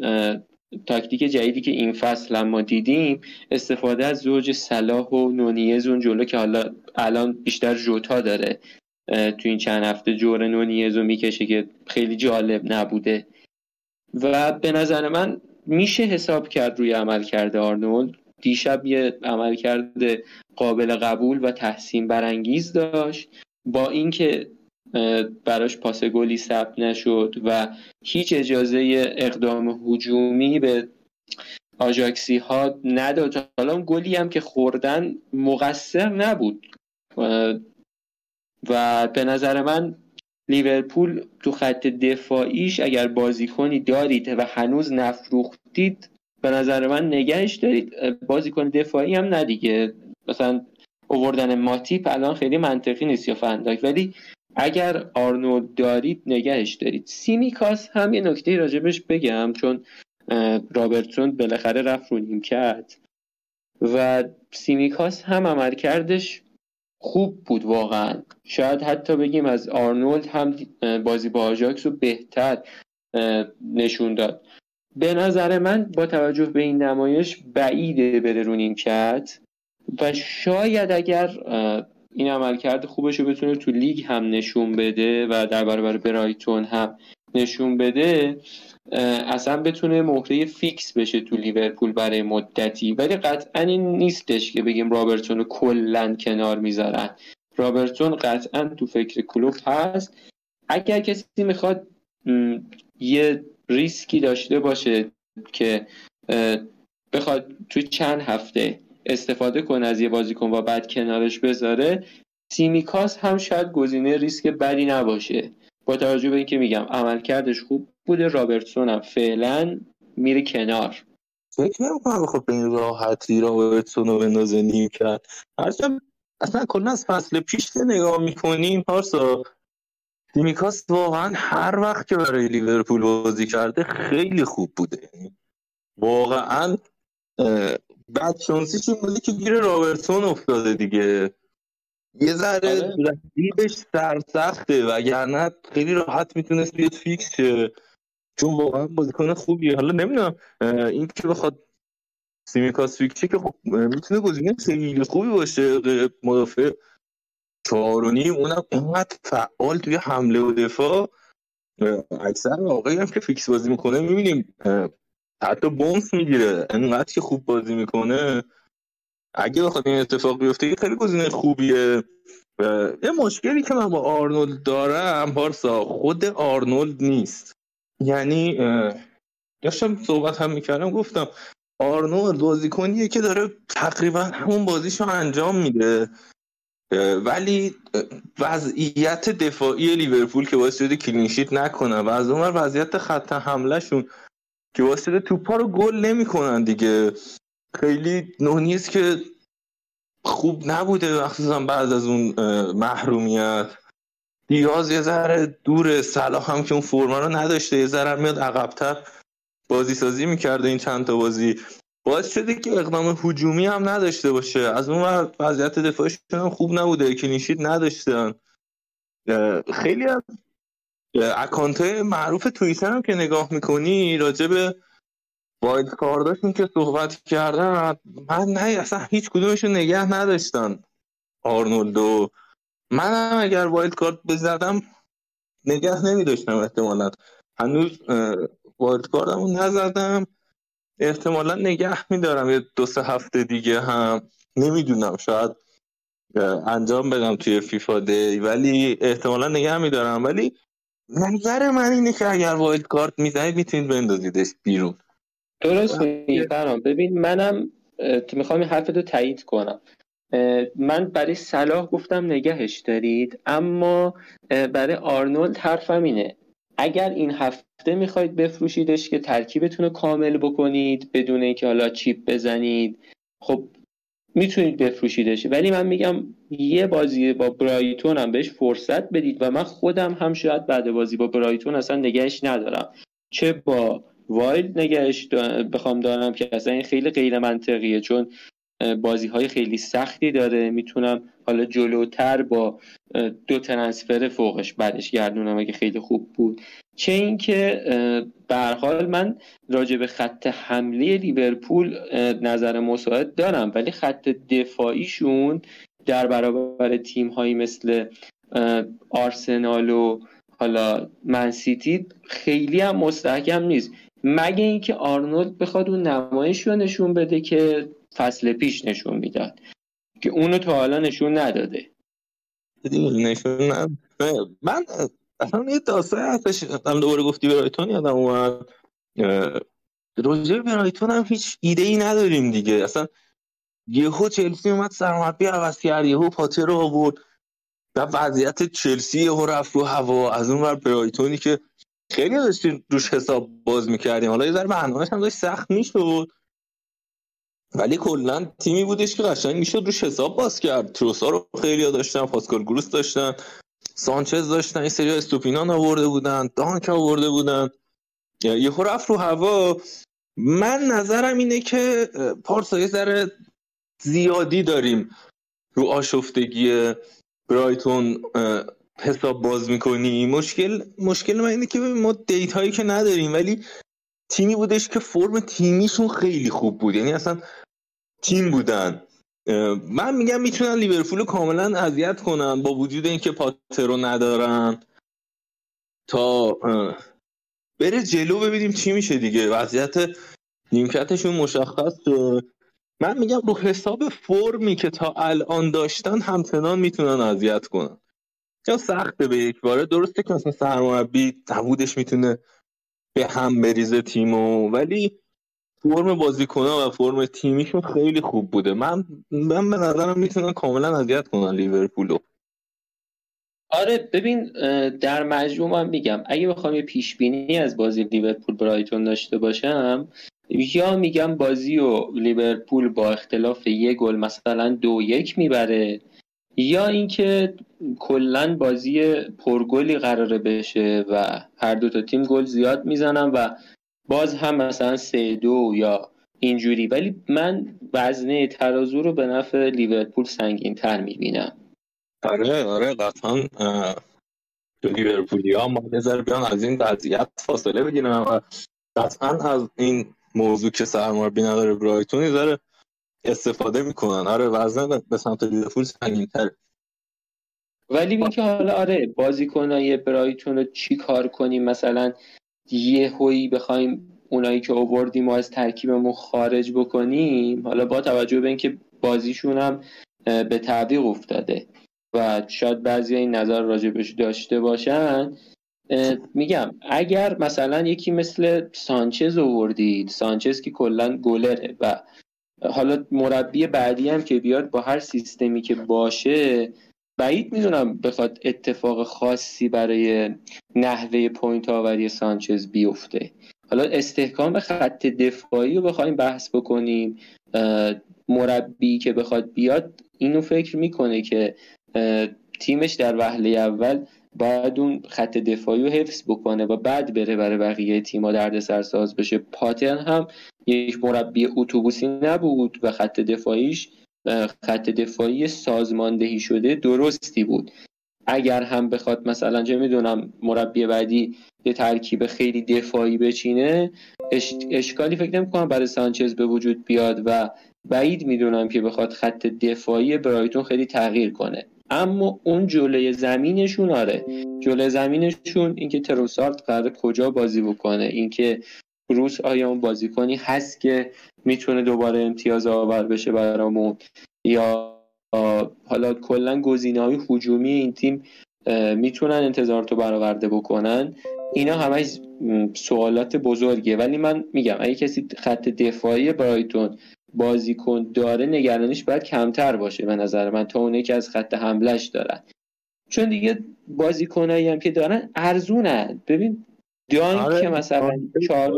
تاکتیک جدیدی که این فصل ما دیدیم استفاده از زوج صلاح و نونیز اون جلو که حالا الان بیشتر جوتا داره. تو این چند هفته جور نونیز رو می‌کشه که خیلی جالب نبوده. و به نظر من میشه حساب کرد روی عمل کرده آرنولد. دیشب یه عمل کرده قابل قبول و تحسین برانگیز داشت با اینکه براش پاس گلی ثبت نشد و هیچ اجازه اقدام هجومی به آژاکسی ها نداد. حالا گلی هم که خوردن مقصر نبود. و به نظر من لیورپول تو خط دفاعیش اگر بازیکنی دارید و هنوز نفروختید به نظر من نگهش دارید. بازیکن دفاعی هم نه دیگه مثلا اووردن ماتیپ الان خیلی منطقی نیست یا فن‌دایک. ولی اگر آرنولد دارید نگهش دارید. سیمیکاس هم یه نکته راجبش بگم چون رابرتسون بالاخره رفت رو نیمکت و سیمیکاس هم عملکردش خوب بود واقعا. شاید حتی بگیم از آرنولد هم بازی با آژاکس رو بهتر نشون داد. به نظر من با توجه به این نمایش بعیده بره رو نیمکت و شاید اگر این عملکرد خوبش رو بتونه تو لیگ هم نشون بده و در برابر برایتون هم نشون بده اصلا بتونه مهره فیکس بشه تو لیورپول برای مدتی. ولی قطعا این نیستش که بگیم رابرتون رو کلا کنار می‌ذارن. رابرتون قطعا تو فکر کلوپ هست. اگر کسی می‌خواد یه ریسکی داشته باشه که بخواد توی چند هفته استفاده کنه از یه بازیکن و بعد کنارش بذاره سیمیکاس هم شاید گزینه ریسک بدی نباشه. با توجه به اینکه میگم عملکردش خوب بوده رابرتسون هم فعلا میره کنار. فکر نمی‌کنم خب به این راحتی رابرتسون رو بندازه نیمکت اصلا کلا از فصل پیش که نگاه می‌کنیم پارسا سیمیکاس واقعا هر وقت که برای لیورپول بازی کرده خیلی خوب بوده. واقعا بعد شانسی بوده که گیر رابرتسون افتاده دیگه. یه ذره آره. رقیبش سرسخته وگرنه خیلی راحت می‌تونست بیاد fix شه. چون واقعا بازیکن خوبیه. حالا نمی‌دونم این که بخواد سیمیکاس fix که خب می‌تونه گزینه خیلی خوبی باشه مدافع. نیم اونم اینقدر فعال توی حمله و دفاع. اکثر واقعی هم که fix بازی می‌کنه می‌بینیم حتی bonus می‌گیره. انقدر که خوب بازی می‌کنه. اگه بخواد این اتفاق بیفته خیلی گزینه خوبیه. یه مشکلی که من با آرنولد دارم پارسا خود آرنولد نیست. یعنی داشتم صحبت هم می‌کردم گفتم آرنولد بازیکنیه که داره تقریبا همون بازیشو انجام میده. ولی وضعیت دفاعی لیورپول که باعث شده clean sheet نکنه و از اون وضعیت خط حملهشون که باعث شده توپا رو گل نمی‌کنن دیگه. خیلی نونیز که خوب نبوده مخصوصا بعد از اون محرومیت. دیاز یه ذره دور صلاح هم که اون فرما رو نداشته یه ذره میاد عقبتر بازی سازی می‌کرده این چند تا بازی. باعث شده که اقدام هجومی هم نداشته باشه. از اون وضعیت دفاعشون خوب نبوده کلینشیت نداشتن. خیلی از account معروف توییتر هم که نگاه می‌کنی راجع به wild card اشون که صحبت کردن من نه اصلا هیچ کدومشون نگه نداشتن. آرنولدو. من هم اگر wild card بزدم نگه نمی داشتم احتمالا. هنوز wild card مو نزدم. احتمالا نگه میدارم یه دو سه هفته دیگه هم. نمی‌دونم شاید انجام بدم توی فیفا دی ولی احتمالا نگه میدارم. ولی نظر من اینه که اگر wild card می‌زنید می‌تونید بندازیدش بیرون. درست میگی ببین منم می‌خوام این حرفتو تایید کنم. من برای صلاح گفتم نگهش دارید اما برای آرنولد حرفم اینه. اگر این هفته می‌خواید بفروشیدش که ترکیبتون رو کامل بکنید بدون اینکه حالا chip بزنید. خب می‌تونید بفروشیدش. ولی من میگم یه بازی با برایتون هم بهش فرصت بدید و من خودم هم شاید بعد بازی با برایتون اصلا نگهش ندارم. چه با وایلد نگهش بخوام دارم که اصلا این خیلی غیر منطقیه چون بازی های خیلی سختی داره. می‌تونم حالا جلوتر با دو ترنسفر فوقش بعدش گردونم اگه خیلی خوب بود. چه اینکه به حال من راجع به خط حمله لیورپول نظر مساعد دارم ولی خط دفاعیشون در برابر تیم هایی مثل آرسنال و حالا منسیتی خیلی هم مستحکم نیست. مگه اینکه آرنولد بخواد اون نمایش رو نشون بده که فصل پیش نشون می‌داد که اونو تا حالا نشون نداده. نشون من اصلا یه داستان هستش هم دوباره گفتی برایتون یادم اومد. روزه برایتون هم هیچ ایده ای نداریم دیگه. اصلا یهو چلسی اومد سرمربی عوض کرد یهو پاتر رو آورد. و وضعیت چلسی یهو رفت رو هوا. از اون ور برایتونی که خیلی داشتیم روش حساب باز می‌کردیم. حالا یه ذره هم داشت سخت می‌شد. ولی کلا تیمی بودش که قشنگ می‌شد روش حساب باز کرد. تروسا رو خیلی داشتن پاسکال گروس داشتن. سانچز داشتن این سری استوپینان آورده بودن دانک آورده بودن. یه رفت رو هوا. من نظرم اینه که پارسا یه ذره زیادی داریم رو آشفتگی برایتون حساب باز می‌کنی مشکل مشکل من اینه که ما دیت هایی که نداریم ولی تیمی بودش که فرم تیمیشون خیلی خوب بود. یعنی اصلا تیم بودن. من میگم می‌تونن لیورپول کاملا اذیت کنن با وجود اینکه پاتر رو ندارن. تا بره جلو ببینیم چی میشه دیگه. وضعیت نیمکتشون مشخص من میگم رو حساب فرمی که تا الان داشتن همچنان می‌تونن اذیت کنن. یا سخته به یک باره. درسته که مثلا سرمربی نبودش می‌تونه به هم بریزه تیمو ولی فرم بازیکنها و فرم تیمیشون خیلی خوب بوده. من من به نظرم می‌تونن کاملا اذیت کنن لیورپولو آره ببین در مجموع من میگم اگه بخوام یه پیش بینی از بازی لیورپول برایتون داشته باشم یا میگم بازی و لیورپول با اختلاف یه گل مثلا دو یک می‌بره یا اینکه کلا بازی پرگلی قراره بشه و هر دو تا تیم گل زیاد می‌زنن و باز هم مثلا سه دو یا اینجوری. ولی من وزنه ترازو رو به نفع لیورپول سنگین تر می‌بینم. آره آره قطعا لیورپولی ها ما بیان از این وضعیت فاصله بگیرن و قطعا از این موضوع که سرمربی نداره برایتون داره استفاده می‌کنن. آره وزن به سمت لیورپول سنگین تره ولی اینکه حالا آره بازیکنای برایتون رو چی کار کنیم؟ مثلا یه هویی بخوایم اونایی که اووردیم و از ترکیبمون خارج بکنیم حالا با توجه به اینکه بازیشون هم به تعویق افتاده و شاید بعضی این نظر راجبش داشته باشن میگم اگر مثلا یکی مثل سانچز اووردید سانچز که کلا گلره و حالا مربی بعدی هم که بیاد با هر سیستمی که باشه بعید می‌دونم بخواد اتفاق خاصی برای نحوه point آوری سانچز بیفته. حالا استحکام خط دفاعی رو بخوایم بحث بکنیم. مربی که بخواد بیاد اینو فکر می‌کنه که تیمش در وهله اول باید اون خط دفاعی رو حفظ بکنه و بعد بره برای بقیه تیما درد سرساز بشه. پاتر هم یک مربی اتوبوسی نبود و خط دفاعیش خط دفاعی سازماندهی شده درستی بود. اگر هم بخواد مثلا چه می‌دونم مربی بعدی یه ترکیب خیلی دفاعی بچینه اشکالی فکر نمی برای سانچز به وجود بیاد و بعید می‌دونم که بخواد خط دفاعی برایتون خیلی تغییر کنه. اما اون جلوی زمینشون آره. جلوی زمینشون اینکه تروسارد قرار کجا بازی بکنه اینکه روس آیا اون بازیکنی هست که می‌تونه دوباره امتیاز آور بشه برامون. یا حالا کلا گزینه های هجومی این تیم می‌تونن انتظار تو برآورده بکنن. اینا همش سوالات بزرگه. ولی من میگم اگه کسی خط دفاعی برایتون بازیکن داره نگرانیش باید کمتر باشه به نظر من تا اونه که از خط حملش دارن. چون دیگه بازیکنایی هم که دارن ارزونن. ببین دانک آره. که مثلا. چهار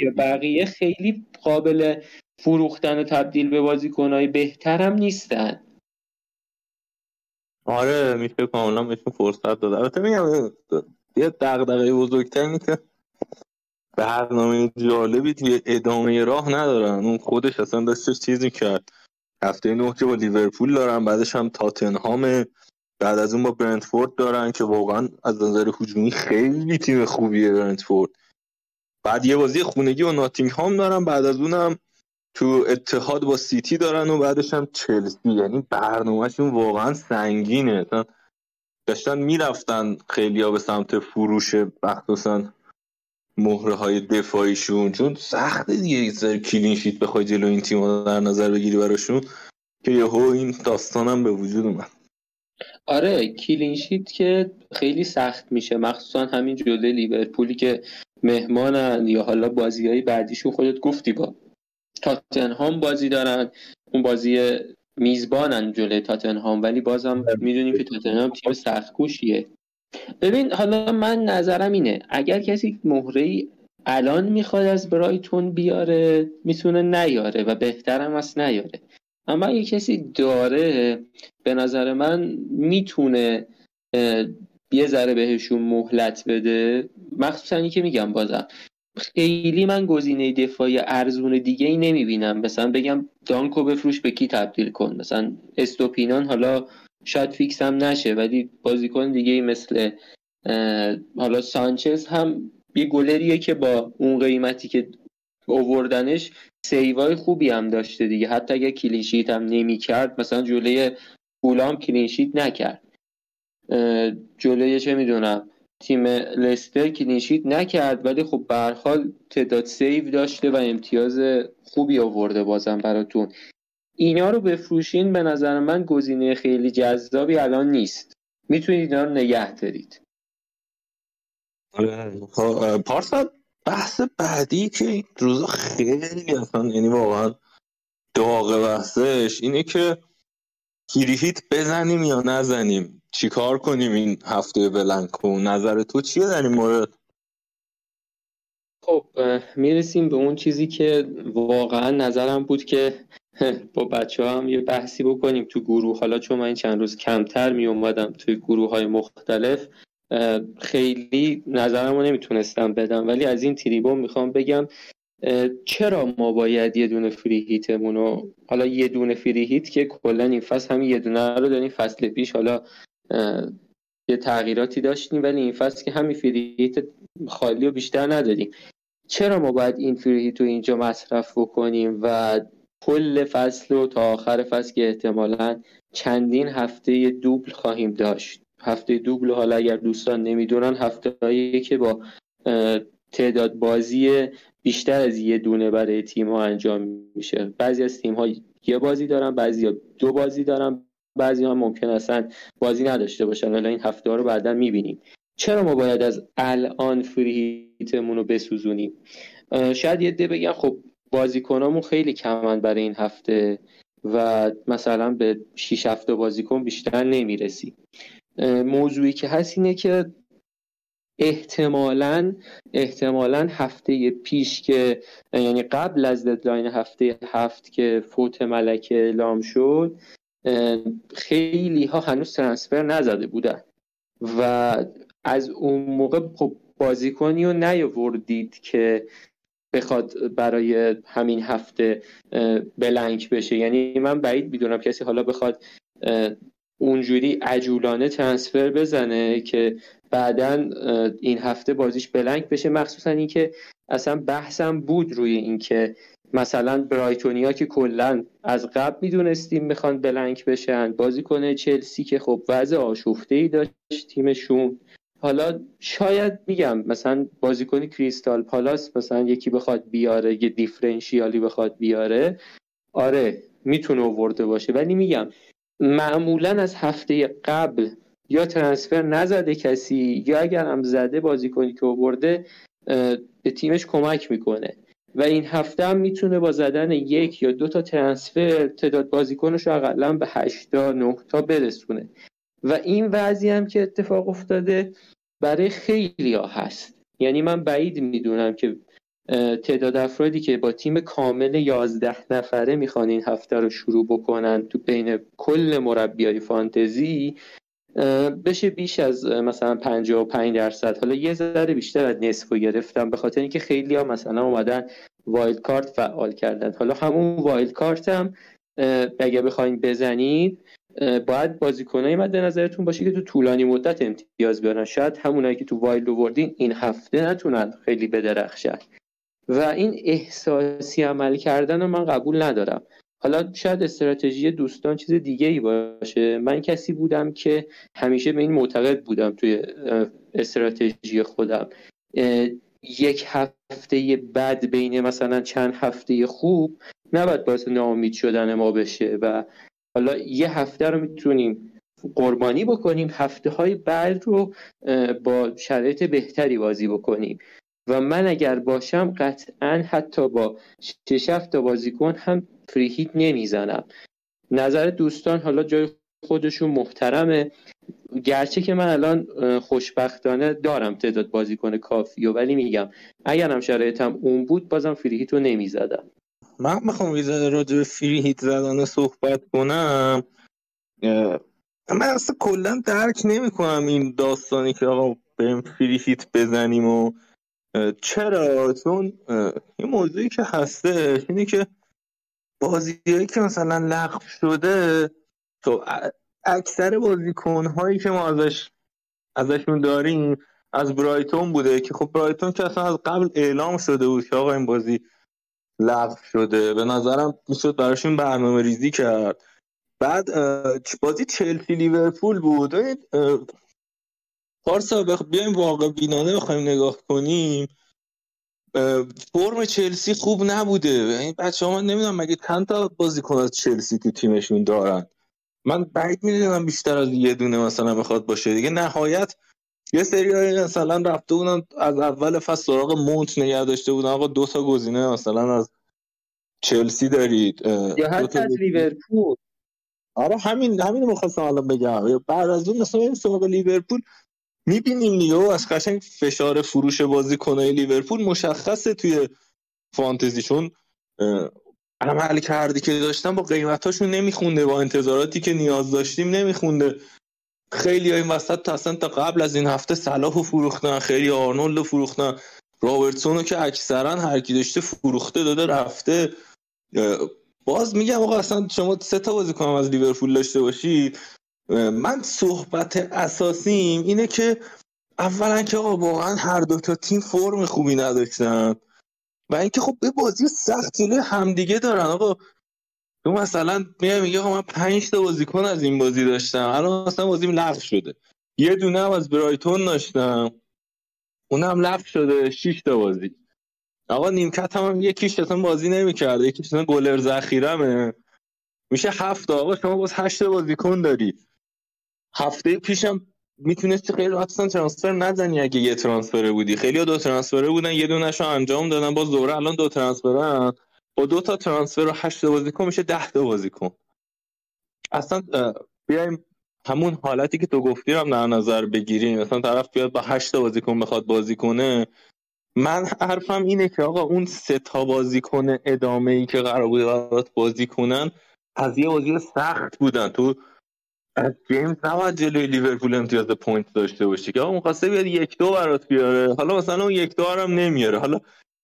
یا بقیه خیلی قابل فروختن و تبدیل به بازیکنهای بهترم نیستن آره میشه کاملا بهشون فرصت داده البته میگم یه دغدغه بزرگتر اینه که برنامه جالبی توی ادامه راه ندارن اون خودش اصلا داشتش چیزی کرد هفته نه که با لیورپول دارن بعدش هم تاتنهام بعد از اون با برنتفورد دارن که واقعا از نظر هجومی خیلی تیم خوبیه برنتفورد. بعد یه بازی خونگی و ناتینگهام دارن بعد از اونم تو اتحاد با سیتی دارن و بعدش هم چلسی. یعنی برنامهشون واقعا سنگینه. داشتن می‌رفتن خیلی ها به سمت فروش مخصوصا مهره های دفاعیشون. چون سخته دیگه یه سر clean sheet بخوای جلو این تیم در نظر بگیری براشون که یهو این داستانم به وجود اومد. آره clean sheet که خیلی سخت میشه. مخصوصا همین جلوی لیورپولی که مهمانن یا حالا بازی های بعدیشون خودت گفتی با تاتنهام بازی دارن. اون بازی میزبانن جلوی تاتنهام ولی بازم می‌دونیم که تاتنهام تیم سخت کوشیه. ببین حالا من نظرم اینه اگر کسی مهره الان می‌خواد از برایتون بیاره می‌تونه نیاره و بهترم است نیاره. اما اگه کسی داره به نظر من می‌تونه یه ذره بهشون مهلت بده. مخصوصا که میگم بازم خیلی من گزینه دفاعی ارزون دیگه ای نمی‌بینم. مثلا بگم دانکو بفروش به کی تبدیل کن؟ مثلا استوپینان حالا شاید fix هم نشه ولی بازیکن دیگه ای مثل حالا سانچز هم یه گلریه که با اون قیمتی که اووردنش save ای خوبی هم داشته دیگه. حتی اگه clean sheet هم نمی کرد مثلا جلوی فولام clean sheet نکرد. جلوی چه می‌دونم تیم لستر clean sheet نکرد ولی خب به تعداد save داشته و امتیاز خوبی آورده بازم براتون. اینا رو بفروشین به نظر من گزینه خیلی جذابی الان نیست. می‌تونید اینا رو نگه دارید. آره، خب، پارسا بحث بعدی که این روزا خیلی اصلا یعنی واقعا داغ بحثش اینه که کیریهیت بزنیم یا نزنیم؟ چیکار کنیم این هفته بلنکو؟ نظر تو چیه در این مورد؟ خب می‌رسیم به اون چیزی که واقعا نظرم بود که با بچه هم یه بحثی بکنیم تو گروه. حالا چون من این چند روز کمتر می اومدم توی گروه های مختلف خیلی نظرم رو نمی‌تونستم بدم ولی از این تریبون می‌خوام بگم چرا ما باید یه دونه فری هیتمون حالا یه دونه فری هیت که کلا این فصل همین یه دونه رو داریم فصل پیش حالا یه تغییراتی داشتیم ولی این فصل که همین فری هیت خالی رو بیشتر نداریم. چرا ما باید این فری هیت رو اینجا مصرف بکنیم و کل فصل رو تا آخر فصل که احتمالا چندین هفته دوبل خواهیم داشت؟ هفته دوبل حالا اگر دوستان نمی‌دونن هفته که با تعداد بازی بیشتر از یه دونه برای تیم ها انجام میشه. بعضی از تیم ها یه بازی دارن بعضی ها دو بازی دارن بعضی ها ممکن اصلا بازی نداشته باشن. حالا این هفته ها رو بعدا می‌بینیم. چرا ما باید از الان فریتمون رو بسوزونیم شاید یه ده بگن خب بازیکنامون خیلی کمند برای این هفته و مثلا به 6 هفته بازیکن بیشتر نمی‌رسی. موضوعی که هست اینه که احتمالا احتمالا هفته پیش که یعنی قبل از ددلاین هفته هفت که فوت ملکه اعلام شد خیلی ها هنوز ترانسفر نزده بودن. و از اون موقع خب بازیکنی رو نیاوردید که بخواد برای همین هفته بلنک بشه. یعنی من بعید می‌دونم کسی حالا بخواد اونجوری عجولانه ترانسفر بزنه که بعدا این هفته بازیش بلنک بشه. مخصوصا اینکه اصلا بحثم بود روی اینکه مثلا برایتونیا که کلا از قبل می‌دونستیم می‌خوان بلنک بشن بازی کنه. چلسی که خب وضع آشفته ای داشت تیمشون. حالا شاید میگم مثلا بازیکنی کریستال پالاس مثلا یکی بخواد بیاره یه دیفرنشیالی بخواد بیاره. آره می‌تونه اوورده باشه. ولی میگم معمولا از هفته قبل یا ترانسفر نزده کسی یا اگر هم زده بازیکنی که اوورده به تیمش کمک می‌کنه. و این هفته هم می‌تونه با زدن یک یا دو تا ترانسفر تعداد بازیکنش رو اقلا به 8 تا 9 تا برسونه. و این وضعی هم که اتفاق افتاده برای خیلی ها هست. یعنی من بعید می‌دونم که تعداد افرادی که با تیم کامل 11 نفره می‌خوان این هفته رو شروع بکنن تو بین کل مربیای فانتزی بشه بیش از مثلا 55 درصد. حالا یه ذره بیشتر از نصف رو گرفتم به خاطر اینکه خیلی ها مثلا اومدن wild card فعال کردن. حالا همون wild card هم اگه بخواین بزنید باید بازیکنایی مد نظرتون باشه که تو طولانی مدت امتیاز بیارن. شاید همونایی که تو wild card این این هفته نتونن خیلی بدرخشن. و این احساسی عمل کردن رو من قبول ندارم. حالا شاید استراتژی دوستان چیز دیگه ای باشه. من کسی بودم که همیشه به این معتقد بودم توی استراتژی خودم. یک هفته بد بین مثلا چند هفته خوب نباید باعث ناامید شدن ما بشه و حالا یه هفته رو می‌تونیم قربانی بکنیم هفته های بعد رو با شرایط بهتری بازی بکنیم. و من اگر باشم قطعا حتی با شش تا بازیکن هم فری هیت نمی‌زنم. نظر دوستان حالا جای خودشون محترمه. گرچه که من الان خوشبختانه دارم تعداد بازیکن کافی و ولی میگم اگرم شرایطم اون بود بازم فری هیت رو نمی‌زدم. من می‌خوام یه راجع به فری زدن صحبت کنم. من اصلا کلا درک نمی‌کنم این داستانی که آقا بریم فری هیت بزنیم و چرا؟ چون این موضوعی که هسته اینه که بازیهایی که مثلا لغو شده تو اکثر بازیکن هایی که ما ازش ازشون داریم از برایتون بوده که خب برایتون که اصلا از قبل اعلام شده بود که آقا این بازی لغو شده. به نظرم می‌شد براشون برنامه ریزی کرد. بعد بازی چلسی لیورپول بود. پارسا بخ... بیایم واقع بینانه بخوایم نگاه کنیم. فرم چلسی خوب نبوده. این بچه ها من نمی‌دونم مگه چند تا بازیکن از چلسی تو تیمشون دارن. من بعید می‌دونم بیشتر از یه دونه مثلا بخواد باشه دیگه. نهایت یه سری های مثلا رفته بودن از اول فصل سراغ مونت نگه داشته بودن. آقا دو تا گزینه مثلا از چلسی دارید. یا حتی از لیورپول. آره همین همین می‌خواستم الان بگم. بعد از اون مثلا این سراغ لیورپول. می‌بینیم دیگه از قشنگ فشار فروش بازیکنای لیورپول مشخصه توی فانتزی چون عمل کردی که داشتن با قیمتاشون نمیخونده با انتظاراتی که نیاز داشتیم نمیخونده. خیلی های وسط تا اصلا تا قبل از این هفته صلاح فروختن خیلی آرنولد فروختن. رابرتسون که اکثرا هر کی داشته فروخته داده رفته. باز میگم آقا اصلا شما سه تا بازیکن از لیورپول داشته باشید. من صحبت اساسیم اینه که اولا که آقا واقعا هر دو تا تیم فرم خوبی نداشتن. و اینکه خب به بازی سخت جلوی همدیگه دارن. آقا تو مثلا میگم میگه من پنج تا بازیکن از این بازی داشتم. الان مثلا بازیم لغو شده. یه دونه هم از برایتون داشتم. اونم لغو شده. 6 تا بازی. آقا نیمکت هم, هم یکیش اصلا بازی نمی‌کرده. یکیش اصلا گلر ذخیرمه میشه هفت آقا شما باز هشت بازیکن داری. هفته پیشم می‌تونستی خیلی راحت ترانسفر نزنی اگه یه ترانسفره بودی. خیلی دو ترانسفره بودن یه دونش رو انجام دادن. باز دوره الان دو ترانسفرن با دو تا ترانسفر و هشت بازیکن میشه ده تا بازیکن. اصلا بیایم همون حالتی که تو گفتی رو هم در نظر بگیریم. مثلا طرف بیاد با هشت بازیکن بخواد بازی کنه. من حرفم اینه که آقا اون سه تا بازیکن ادامه ای که قرار بود بازی کنن از یه بازی سخت بودن. تو از جیمز نباید جلوی لیورپول امتیاز point داشته باشی که آقا مخواسته بیاد یک دو برات بیاره. حالا مثلا اون یک دو هم نمیاره. حالا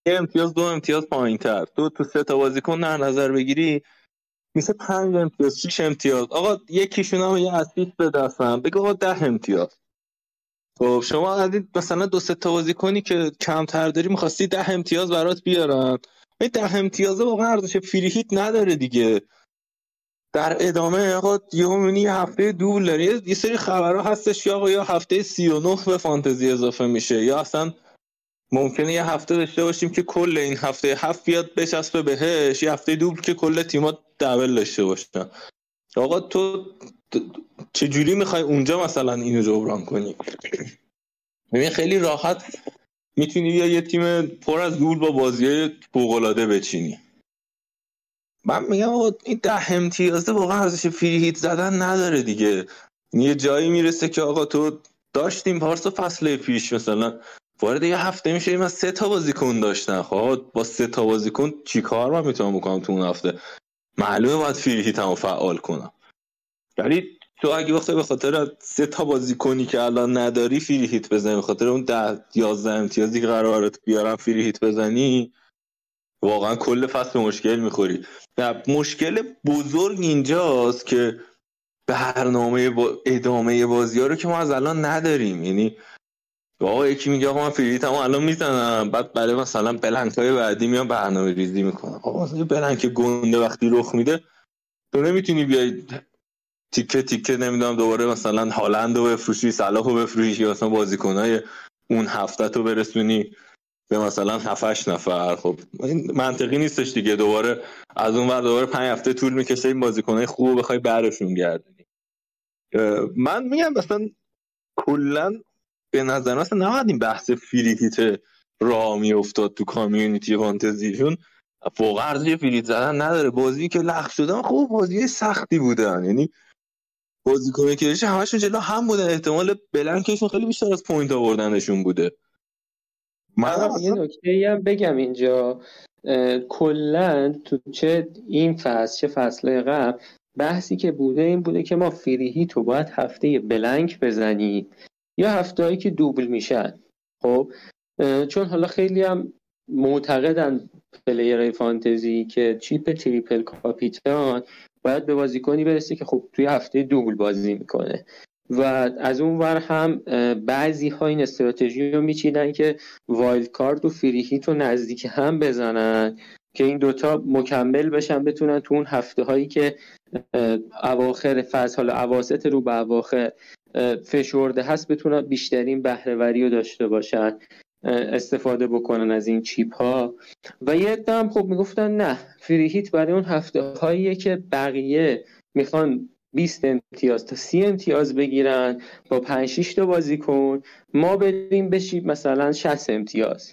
یه امتیاز دو امتیاز پایین تر تو تو سه تا بازیکن در نظر بگیری. میشه پنج امتیاز شیش امتیاز. آقا یکیشون هم یه اسیست به دستم بگو آقا ده امتیاز. خب شما از مثلا دو سه تا بازیکنی که کمتر داری می‌خواستی ده امتیاز برات بیارن. این ده امتیازه واقعا ارزش فری نداره دیگه. در ادامه آقا یه یه هفته دول داره یه سری خبرها هستش یا آقا یا هفته 39 به فانتزی اضافه میشه یا اصلا ممکنه یه هفته داشته باشیم که کل این هفته هفت بیاد بچسبه بهش یه هفته دوبل که کل تیما دبل داشته باشن. آقا تو چجوری می‌خوای اونجا مثلا اینو جبران کنی؟ ببین خیلی راحت می‌تونی یا یه تیم پر از گول با بازی فوقالعاده بچینی. من میگم آقا این ده امتیازه واقعا ارزش فری هیت زدن نداره دیگه. یه جایی می‌رسه که آقا تو داشتیم پارس فصل پیش مثلا. وارد یه هفته میشه من سه تا بازیکن داشتن خب با سه تا بازیکن چیکار من می‌تونم بکنم تو اون هفته؟ معلومه باید فری هیتمو فعال کنم. ولی تو اگه وقتی به خاطر سه تا بازیکنی که الان نداری فری هیت بزنی به خاطر اون ده یازده امتیازی که قرار بیارم فری هیت بزنی واقعا کل فصل مشکل می‌خوری. مشکل بزرگ اینجاست که برنامه با ادامه بازی ها رو که ما از الان نداریم. یعنی آقا یکی میگه آقا من فریت هم الان می‌زنم. بعد برای مثلا بلنک های بعدی میان برنامه ریزی می‌کنم آقا مثلا بلنک گنده وقتی رخ میده تو نمی‌تونی بیای تیکه تیکه نمی‌دونم دوباره مثلا هالند رو بفروشی صلاح رو بفروشی مثلا بازیکنهای اون هفته تو برسونی. به مثلا 7 نفر. خب این منطقی نیستش دیگه. دوباره از اون ور دوباره 5 هفته طول می‌کشه این بازیکنای خوب بخوای برشون گردونی. من میگم مثلا کلا به نظر مثلا نباید این بحث فریهیت راه میافتاد تو کامیونیتی فانتزیشون. فوق ارزش free hit زدن نداره. بازی که لغو شدن خوب بازی سختی بودن. یعنی بازیکن که همشون جلو هم بودن. احتمال blank شون خیلی بیشتر از point آوردنشون بوده. من یه نکته هم بگم اینجا. کلا تو چه این فصل چه فصل قبل بحثی که بوده این بوده که ما free hit رو باید هفته blank بزنیم. یا هفته که double میشن. خب؟ چون حالا خیلی هم معتقدن player fantasy که chip triple captain باید به بازیکنی برسه که خب توی هفته double بازی می‌کنه. و از اون ور هم بعضی ها این استراتژی رو میچینن که wild card و free hit رو نزدیک هم بزنن که این دوتا مکمل بشن بتونن تو اون هفته هایی که اواخر فصل حالا اواسط رو به اواخر فشرده هست بتونن بیشترین بهرهوری رو داشته باشن استفاده بکنن از این چیپ ها. و یه هم خب می‌گفتن نه فری هیت برای اون هفته هاییه که بقیه می‌خوان 20 امتیاز تا 30 امتیاز بگیرن با 5 6 تا بازیکن ما بریم بشیم مثلا 60 امتیاز.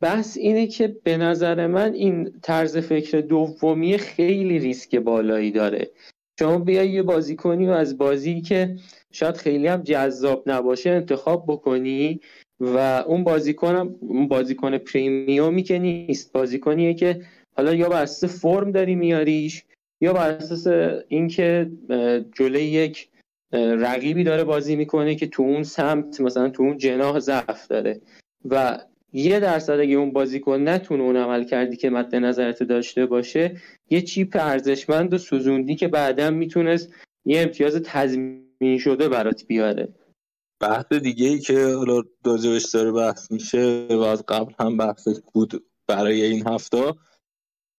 بحث اینه که به نظر من این طرز فکر دومی خیلی ریسک بالایی داره. شما بیای یه بازیکنی و از بازی که شاید خیلی هم جذاب نباشه انتخاب بکنی و اون بازیکن اون بازیکن پریمیومی که نیست بازیکنیه که حالا یا بر فرم داری میاریش یا بر اساس اینکه جلوی یک رقیبی داره بازی می‌کنه که تو اون سمت مثلا تو اون جناح ضعف داره و یه درصد اگه اون بازیکن نتونه اون عمل کردی که مد نظرت داشته باشه یه chip ارزشمند و سوزوندی که بعدا می‌تونست یه امتیاز تضمین شده برات بیاره. بحث دیگه ای که حالا راجبش داره بحث میشه و از قبل هم بحث بود برای این هفته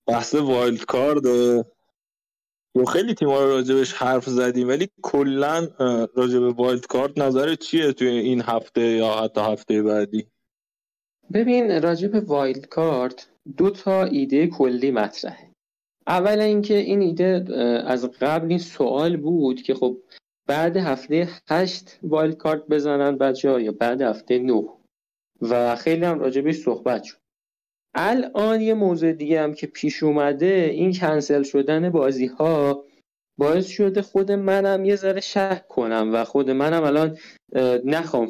بحث wild card و خیلی تیما رو راجبش حرف زدیم ولی کلا راجب wild card نظر چیه توی این هفته یا حتی هفته بعدی؟ ببین راجب wild card دو تا ایده کلی مطرحه. اول اینکه این ایده از قبل این سوال بود که خب بعد هفته هشت wild card بزنن بچه یا بعد هفته نه؟ و خیلی هم راجبش صحبت شد. الان یه موضوع دیگه هم که پیش اومده این کنسل شدن بازی ها باعث شده خود منم یه ذره شک کنم و خود منم الان نخوام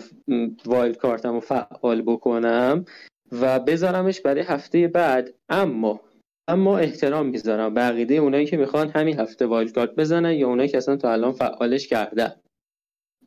wild card م رو فعال بکنم و بذارمش برای هفته بعد. اما اما احترام می‌ذارم به عقیده اونایی که می‌خوان همین هفته wild card بزنن یا اونایی که اصلا تا الان فعالش کردن.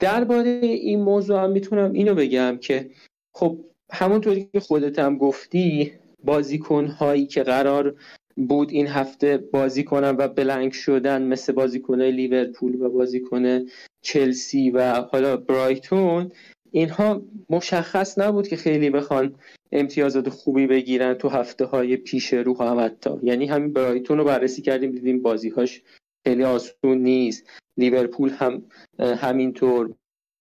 درباره این موضوع هم می‌تونم اینو بگم که خب همونطوری که خودت هم گفتی بازیکن هایی که قرار بود این هفته بازی کنن و blank شدن مثل بازیکن لیورپول و بازیکن چلسی و حالا برایتون اینها مشخص نبود که خیلی بخوان امتیازات خوبی بگیرن تو هفته های پیش رو هم حتی. یعنی همین برایتون رو بررسی کردیم دیدیم بازیهاش خیلی آسون نیست. لیورپول هم همینطور.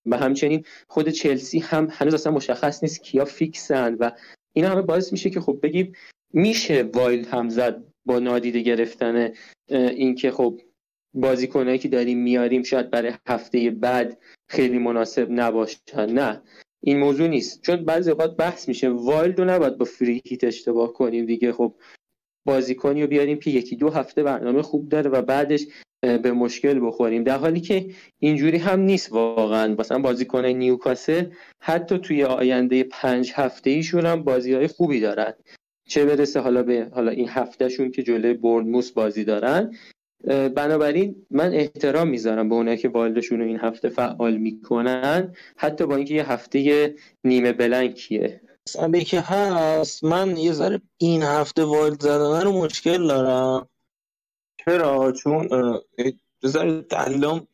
و همچنین خود چلسی هم هنوز اصلا مشخص نیست کیا fix ن و اینا همه باعث میشه که خب بگیم میشه wild هم زد با نادیده گرفتن اینکه خب بازیکنایی که داریم میاریم شاید برای هفته بعد خیلی مناسب نباشن. نه این موضوع نیست. چون بعضی اوقات بحث میشه. wild رو نباید با free hit اشتباه کنیم دیگه. خب بازیکنی رو بیاریم که یکی دو هفته برنامه خوب داره و بعدش به مشکل بخوریم. در حالی که اینجوری هم نیست واقعا. مثلا بازیکن نیوکاسل حتی توی آینده پنج هفته ایشون هم بازی های خوبی دارن. چه برسه حالا به حالا این هفتهشون که جلوی بورنموس بازی دارن. بنابراین من احترام می‌ذارم به اونایی که والدشون رو این هفته فعال می‌کنن. حتی با اینکه یه هفته نیمه بلنکیه. مسئله که هست؟ من یه ذره این هفته والد زدن رو مشکل دارم. چرا؟ چون بذار دلیلم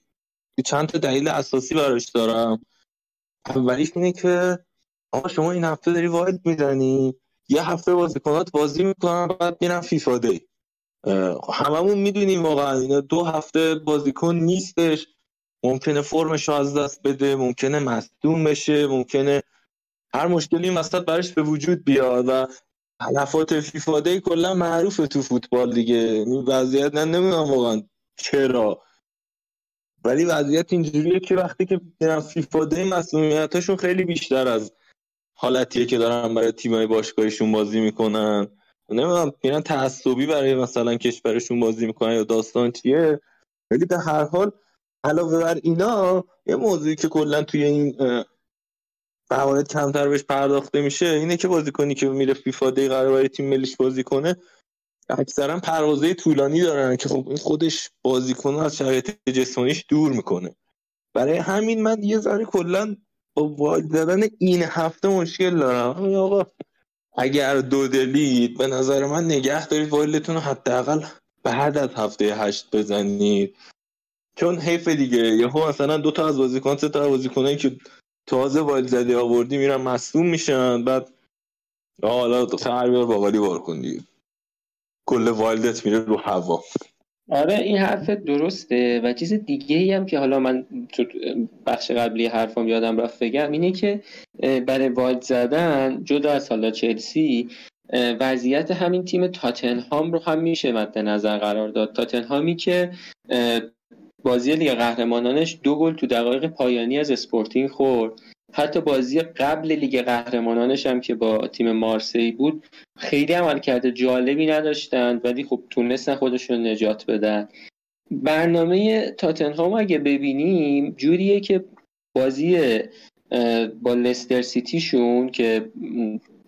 چند تا دلیل اساسی براش دارم. اولیش اینه که آقا شما این هفته داری واید می‌زنی. یه هفته بازیکنات بازی می‌کنن بعد میرن فیفا دی. هممون می‌دونیم واقعا اینا دو هفته بازیکن نیستش. ممکنه فرمش از دست بده ممکنه مصدوم بشه ممکنه هر مشکلی این وسط برش به وجود بیاد و حلفات فیفا دی کلا معروفه تو فوتبال دیگه. وضعیت نه نمی‌دونم واقعا چرا. ولی وضعیت اینجوریه که وقتی که فیفا دی مسئولیتاشون خیلی بیشتر از حالتیه که دارن برای تیمای باشگاهشون بازی می‌کنن. نمی‌دونم میرن تعصبی برای مثلا کشورشون بازی می‌کنن یا داستان چیه. ولی به هر حال علاوه بر اینا یه موضوعی که کلا توی این موارد کمتر بهش پرداخته میشه اینه که بازیکنی که میره فیفا دی قرار برای تیم ملیش بازی کنه اکثرا پروازهای طولانی دارن که خب این خودش بازیکن از شرایط جسمانیش دور می‌کنه. برای همین من یه ذره کلا با wild زدن این هفته مشکل دارم. آقا اگر دودلید به نظر من نگه دارید wild تون رو حداقل بعد از هفته هشت بزنید. چون حیف دیگه یهو مثلا دو تا از بازیکن سه تا از بازیکنایی که تازه wild زدی آوردی میرن مصدوم میشن. بعد حالا خر بیار باقالی بار کن دیگه. کل wild ت میره رو هوا. آره این حرف درسته. و چیز دیگه ای هم که حالا من تو بخش قبلی حرفم یادم رفت بگم اینه که برای wild زدن جدا از حالا چلسی وضعیت همین تیم تاتنهام رو هم میشه مد نظر قرار داد. تاتنهامی که بازی لیگ قهرمانانش دو گل تو دقایق پایانی از اسپورتینگ خورد. حتی بازی قبل لیگ قهرمانانش هم که با تیم مارسی بود خیلی عمل کرده جالبی نداشتند ولی خب تونستن خودشون نجات بدن. برنامه تاتنهام اگه ببینیم جوریه که بازی با لستر سیتیشون که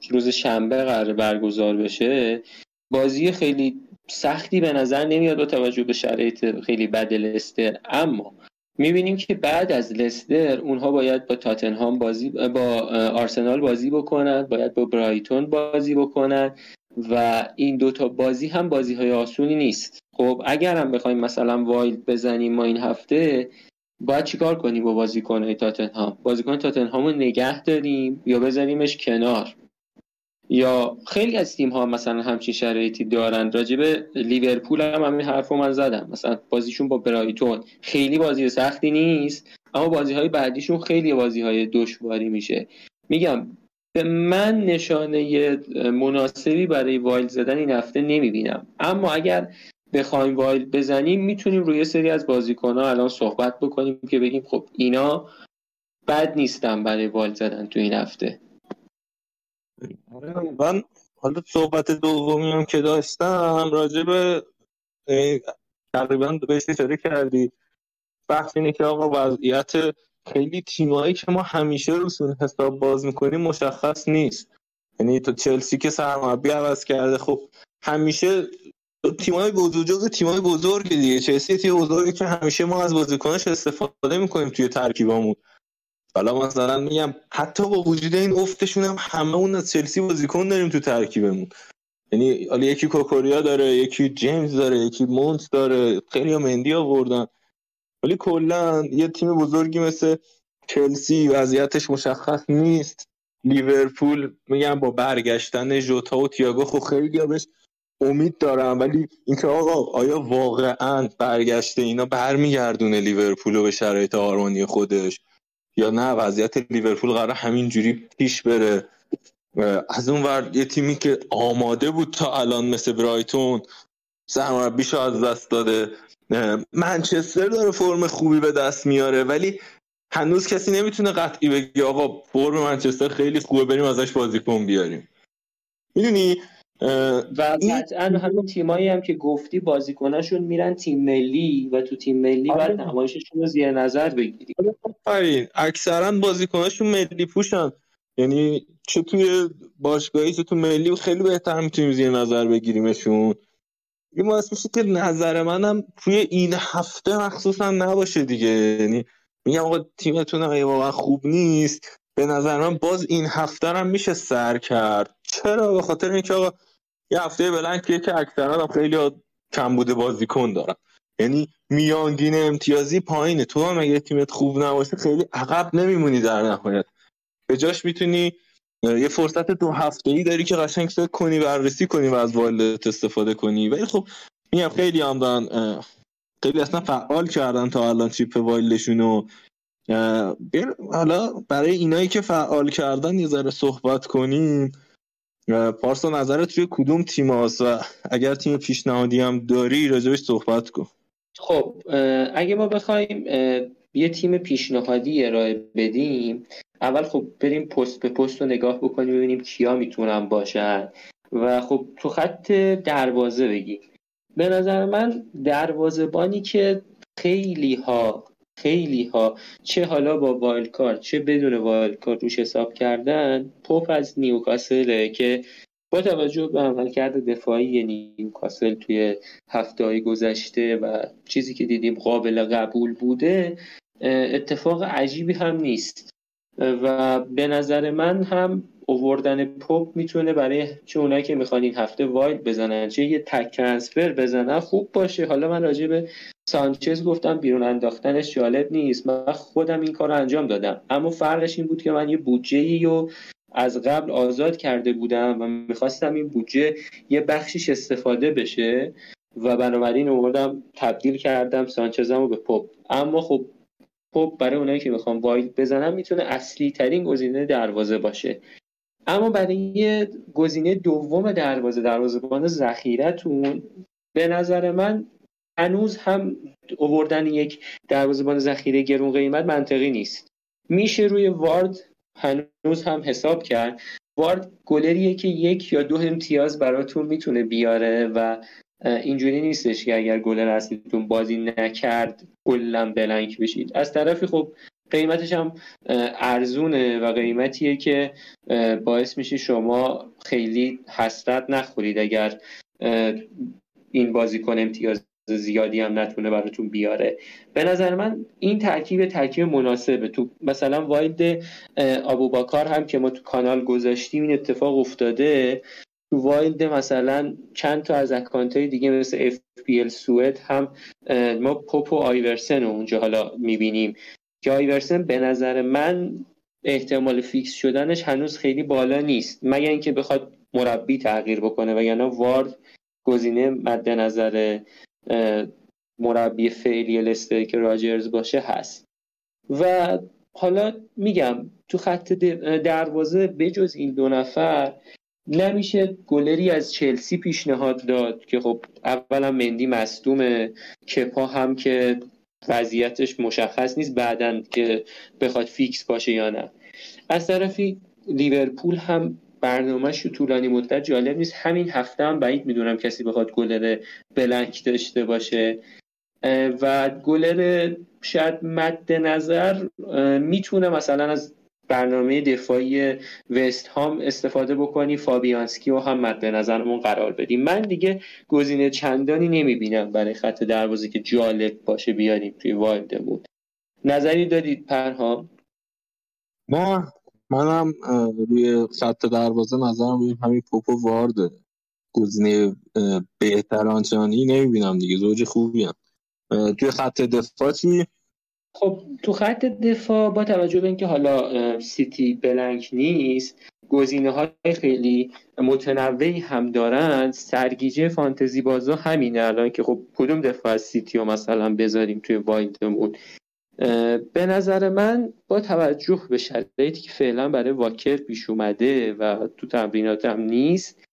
روز شنبه قرار برگزار بشه بازی خیلی سختی به نظر نمیاد با توجه به شرایط خیلی بد لستر. اما می‌بینیم که بعد از لستر اونها باید با تاتنهام بازی با آرسنال بازی بکنن باید با برایتون بازی بکنن و این دوتا بازی هم بازی های آسونی نیست. خب اگر هم بخوایم مثلا وایلد بزنیم ما این هفته باید چیکار کنیم با بازیکن تاتنهام؟ بازیکن تاتنهام رو نگه داریم یا بزنیمش کنار؟ یا خیلی از تیم ها مثلا همچین شرایطی دارند راجب لیورپول هم همین حرف رو من زدم. مثلا بازیشون با برایتون خیلی بازی سختی نیست اما بازی های بعدیشون خیلی بازی های دشواری میشه. میگم به نظر من نشانه مناسبی برای wild زدن این هفته نمی‌بینم. اما اگر بخوایم wild بزنیم می‌تونیم رو یه سری از بازیکن ها الان صحبت بکنیم که بگیم خب اینا بد نیستن برای wild زدن تو این هفته. من حالا صحبت دومی هم که داشتم راجع به تقریبا بهش اشاره کردی. بحث اینه که آقا وضعیت خیلی تیمایی که ما همیشه روشون حساب باز می‌کنیم مشخص نیست. یعنی تو چلسی که سرمربی عوض کرده خب همیشه تیمای بزرگ جز تیمای بزرگ دیگه. چلسی تیم بزرگی که همیشه ما از بازیکناش استفاده می‌کنیم توی ترکیبمون حالا مثلا میگم حتی با وجود این افتشون هم همه اون از چلسی بازیکن داریم تو ترکیبمون. یعنی حالا یکی کوکوریا داره یکی جیمز داره یکی مونت داره خیلی مندی آوردن. ولی کلا یه تیم بزرگی مثل چلسی وضعیتش مشخص نیست. لیورپول میگم با برگشتن ژوتا و تییاگو خب خیلی بهش امید دارم. ولی اینکه آقا آیا واقعا برگشته اینا برمیگردونه لیورپول رو به شرایط آرمانی خودش؟ یا نه وضعیت لیورپول قرار همینجوری پیش بره. از اون ور یه تیمی که آماده بود تا الان مثل برایتون سرمربیشو از دست داده. منچستر داره فرم خوبی به دست میاره ولی هنوز کسی نمی‌تونه قطعی بگه آقا فرم منچستر خیلی خوبه بریم ازش بازیکن بیاریم. می‌دونی؟ و قطعا همون تیمایی هم که گفتی بازیکناشون میرن تیم ملی و تو تیم ملی آره. بعد نمایششون رو زیر نظر بگیری. آره اکثرا بازیکناشون ملی پوشن. یعنی چه توی باشگاهی چه تو ملی خیلی بهتر می‌تونیم زیر نظر بگیریمشون. یه باعث میشه که نظر منم توی این هفته مخصوصا نباشه دیگه. یعنی میگم آقا تیمتون اگه واقعا خوب نیست به نظر من باز این هفته هم میشه سر کرد. چرا؟ به خاطر اینکه آقا یه هفته بلنکیه که اکثرا خیلی کم بوده بازیکن دارن. یعنی میانگین امتیازی پایینه تو هم اگه تیمت خوب نباشه خیلی عقب نمیمونی در نهایت. به جاش می‌تونی یه فرصت دو هفته ای داری که قشنگ فکر کنی بررسی کنی و از والدت استفاده کنی. ولی خب میگم خیلی هم دارن خیلی اصلا فعال کردن تا الان چیپ وایلدشون رو حالا برای اینایی که فعال کردن یه ذره صحبت کنیم. پارسا نظرت توی کدوم تیم هست و اگر تیم پیشنهادی هم داری راجبش صحبت کن. خب اگه ما بخوایم یه تیم پیشنهادی ارائه بدیم اول خب بریم پست به پست رو نگاه بکنیم ببینیم کیا می‌تونن باشن. و خب تو خط دروازه بگیم به نظر من دروازبانی که خیلی ها خیلی ها چه حالا با wild card چه بدون wild card روش حساب کردن پاپ از نیوکاسله که با توجه به عملکرد دفاعی نیوکاسل توی هفته های گذشته و چیزی که دیدیم قابل قبول بوده اتفاق عجیبی هم نیست. و به نظر من هم اووردن پاپ می‌تونه برای چه اونایی که می‌خوان این هفته wild بزنن. چه یه تک transfer بزنن خوب باشه. حالا من راجع به سانچز گفتم بیرون انداختنش جالب نیست. من خودم این کار رو انجام دادم. اما فرقش این بود که من یه بودجه رو از قبل آزاد کرده بودم و می‌خواستم این بودجه یه بخشیش استفاده بشه و بنابراین اومدم تبدیل کردم سانچزمو به پاپ اما خب پاپ برای اونایی که می‌خوام wild بزنم می‌تونه اصلی ترین گزینه دروازه باشه. اما برای گزینه دوم دروازه دروازه‌بان ذخیرتون به نظر من هنوز هم اووردن یک دروازه‌بان ذخیره گرون قیمت منطقی نیست. میشه روی وارد هنوز هم حساب کرد. وارد گلریه که یک یا دو امتیاز براتون می‌تونه بیاره و اینجوری نیستش که اگر گلر اصلیتون بازی نکرد کلا بلنک بشید. از طرفی خب قیمتش هم ارزونه و قیمتیه که باعث میشه شما خیلی حسرت نخورید اگر این بازیکن امتیاز زیادی هم نتونه براتون بیاره. به نظر من این ترکیب ترکیب مناسبه. تو مثلا wild ابوبکر هم که ما تو کانال گذاشتیم این اتفاق افتاده. تو wild مثلا چند تا از account های دیگه مثل FPL سوئد هم ما پوپ و آیورسن رو اونجا حالا می‌بینیم. که آیورسن به نظر من احتمال fix شدنش هنوز خیلی بالا نیست. مگر اینکه بخواد مربی تغییر بکنه وگرنه وارد گزینه مد نظر مربی فعلی لستر که راجرز باشه هست. و حالا میگم تو خط دروازه بجز این دو نفر نمیشه گلری از چلسی پیشنهاد داد که خب اولا مندی مصدومه کپا هم که وضعیتش مشخص نیست بعدا که بخواد فیکس باشه یا نه. از طرفی لیورپول هم برنامهش رو طولانی مدت جالب نیست. همین هفته هم بعید می‌دونم کسی بخواد گلر بلنک داشته باشه. و گلر شاید مد نظر می‌تونه مثلا از برنامه دفاعی وست هام استفاده بکنی فابیانسکی رو هم مد نظرمون قرار بدیم من دیگه گزینه چندانی نمی‌بینم برای خط دروازه که جالب باشه بیاریم توی والدمون. نظری دادید پرهام؟ نه منم روی خط دروازه نظرم روی همین پوپو وارده گزینه بهتر آنچنانی نمی‌بینم دیگه. زوج خوبی هم. توی خط دفاع چی؟ خب تو خط دفاع با توجه به اینکه حالا سیتی بلنک نیست گزینه های خیلی متنوعی هم دارن. سرگیجه فانتزی بازا همینه الان که خب کدوم دفاع از سیتی رو مثلا بذاریم توی وایدمون به نظر من با توجه به شرایطی که فعلا برای واکر پیش اومده و تو تمرینات هم نیست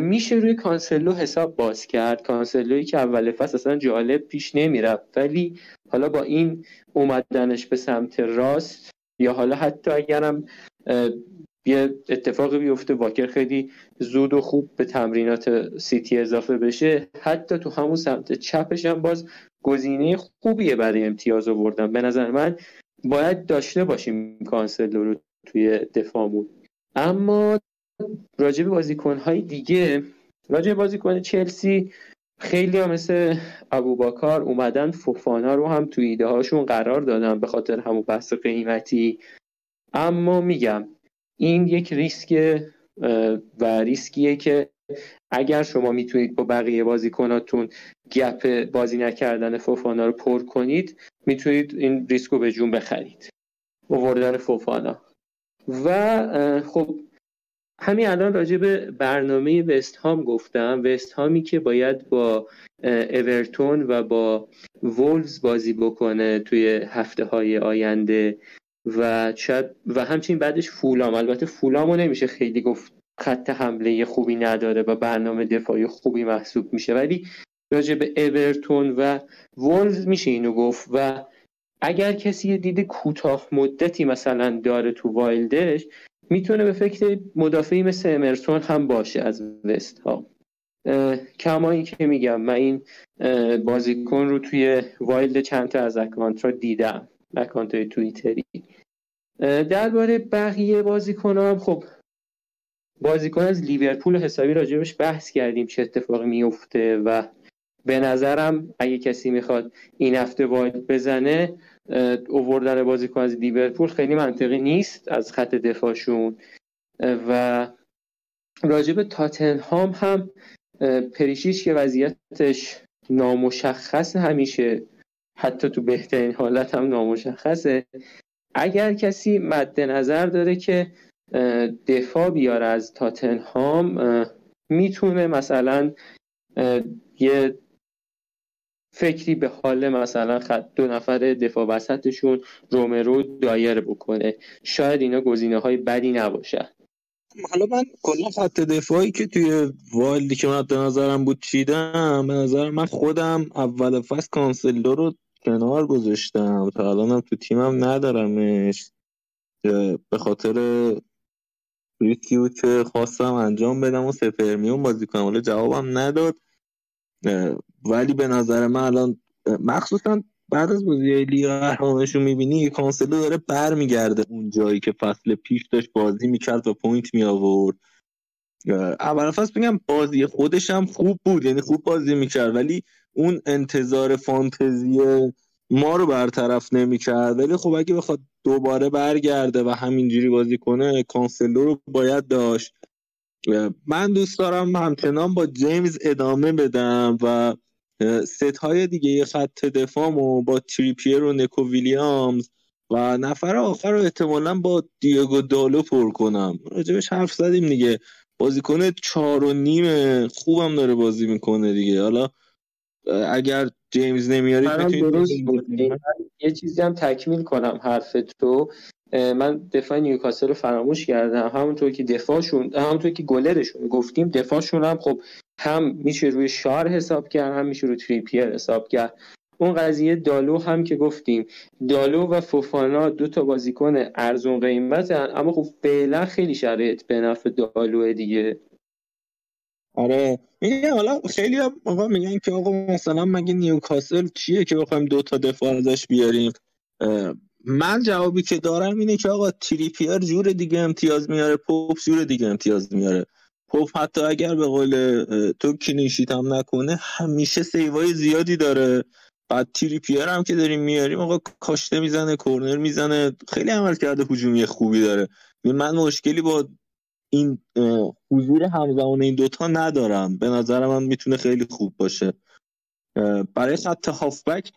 میشه روی کانسلو حساب باز کرد. کانسلوی که اول فصل اصلا جالب پیش نمی‌رفت. ولی حالا با این اومدنش به سمت راست یا حالا حتی اگرم یه اتفاقی بیفته واکر خیلی زود و خوب به تمرینات سیتی اضافه بشه. حتی تو همون سمت چپش هم باز گزینه خوبیه برای امتیاز آوردن. به نظر من باید داشته باشیم کانسلو رو توی دفاعمون. اما راجع به بازیکنهای دیگه راجع به بازیکن چلسی خیلی هم مثل ابوباکار اومدن فوفانا رو هم تو ایده هاشون قرار دادن به خاطر همون بحث قیمتی. اما میگم این یک ریسک و ریسکیه که اگر شما می‌تونید با بقیه بازیکناتون گپ بازی نکردن فوفانا رو پر کنید می‌تونید این ریسک رو به جون بخرید. اووردن فوفانا. و خب همین الان راجع به برنامه وست هام گفتم. وست هامی که باید با اورتون و با وولز بازی بکنه توی هفته های آینده و شاید و همچنین بعدش فولام. البته فولامو نمیشه خیلی گفت خط حمله خوبی نداره و برنامه دفاعی خوبی محسوب میشه. ولی راجع به اورتون و وولوز میشه اینو گفت و اگر کسی دید کوتاه مدتی مثلا داره تو wild ش می‌تونه به فکر مدافعی مثل امرسون هم باشه از وست هام. کما این که میگم من این بازیکن رو توی wild چند تا از account را دیدم account های تویتری درباره بقیه بازیکن هم خب بازیکن از لیورپول حسابی راجبش بحث کردیم چه اتفاقی میفته و به نظرم اگه کسی می‌خواد این هفته وایلد بزنه اووردن بازیکن از لیورپول خیلی منطقی نیست از خط دفاعشون. و راجب تاتنهام هم پریشیش که وضعیتش نامشخص همیشه حتی تو بهترین حالت هم نامشخصه. اگر کسی مد نظر داره که دفاع بیاره از تاتنهام می‌تونه مثلا یه فکری به حال مثلا خط دو نفر دفاع وسطشون رومرو دایر بکنه. شاید اینا گزینه های بدی نباشه. حالا من کلا خط دفاعی که توی والدی که من نظرم بود چیدم به نظر من خودم اول فصل کانسلو رو کنار گذاشتم. تا الانم تو تیمم ندارمش. به خاطر ریسکی بود که خواستم انجام بدم و سپرمیون بازی کنم. حالا جوابم نداد. ولی به نظر من الان مخصوصا بعد از بازی لیگ قهرمانانشون می‌بینی کانسلو داره برمیگرده اون جایی که فصل پیش داشت بازی می‌کرد و point می آورد اول فصل بگم بازی خودش هم خوب بود یعنی خوب بازی می‌کرد ولی اون انتظار فانتزی ما رو برطرف نمی‌کرد. ولی خب اگه بخواد دوباره برگرده و همینجوری بازی کنه کانسلو رو باید داشت. من دوست دارم همچنان با جیمز ادامه بدم و سه تای دیگه خط دفاعمو با تریپیر و نکو ویلیامز و نفر آخر رو احتمالا با دیگو دالو پر کنم. راجبش حرف زدیم دیگه. بازیکن چهار و نیم خوبم داره بازی می‌کنه دیگه. حالا اگر جیمز نمیاری یه چیزی هم تکمیل کنم حرف تو من دفاع نیوکاسل رو فراموش کردم. همونطور که دفاعشون همونطور که گلرشون گفتیم دفاعشون هم خب هم میشه روی شار حساب کرد هم میشه روی تریپیر حساب کرد. اون قضیه دالو هم که گفتیم دالو و فوفانا دو تا بازیکن ارزون قیمت هن. اما خب فعلا خیلی شرایط به نفع دالو دیگه. آره. میگه حالا خیلی آقا میگن که آقا مثلا مگه نیوکاسل چیه که بخوایم دو تا دفاع ازش بیاریم؟ من جوابی که دارم اینه که آقا تریپیر جور دیگه امتیاز میاره پوپ جور دیگه امتیاز میاره. پوپ حتی اگر به قول تو clean sheet هم نکنه همیشه save ای زیادی داره. بعد تریپیر هم که داریم میاریم آقا کاشته می‌زنه کورنر می‌زنه خیلی عمل کرده هجومی خوبی داره. من مشکلی با این حضور همزمان این دوتا ندارم. به نظر من می‌تونه خیلی خوب باشه. برای خط هافبک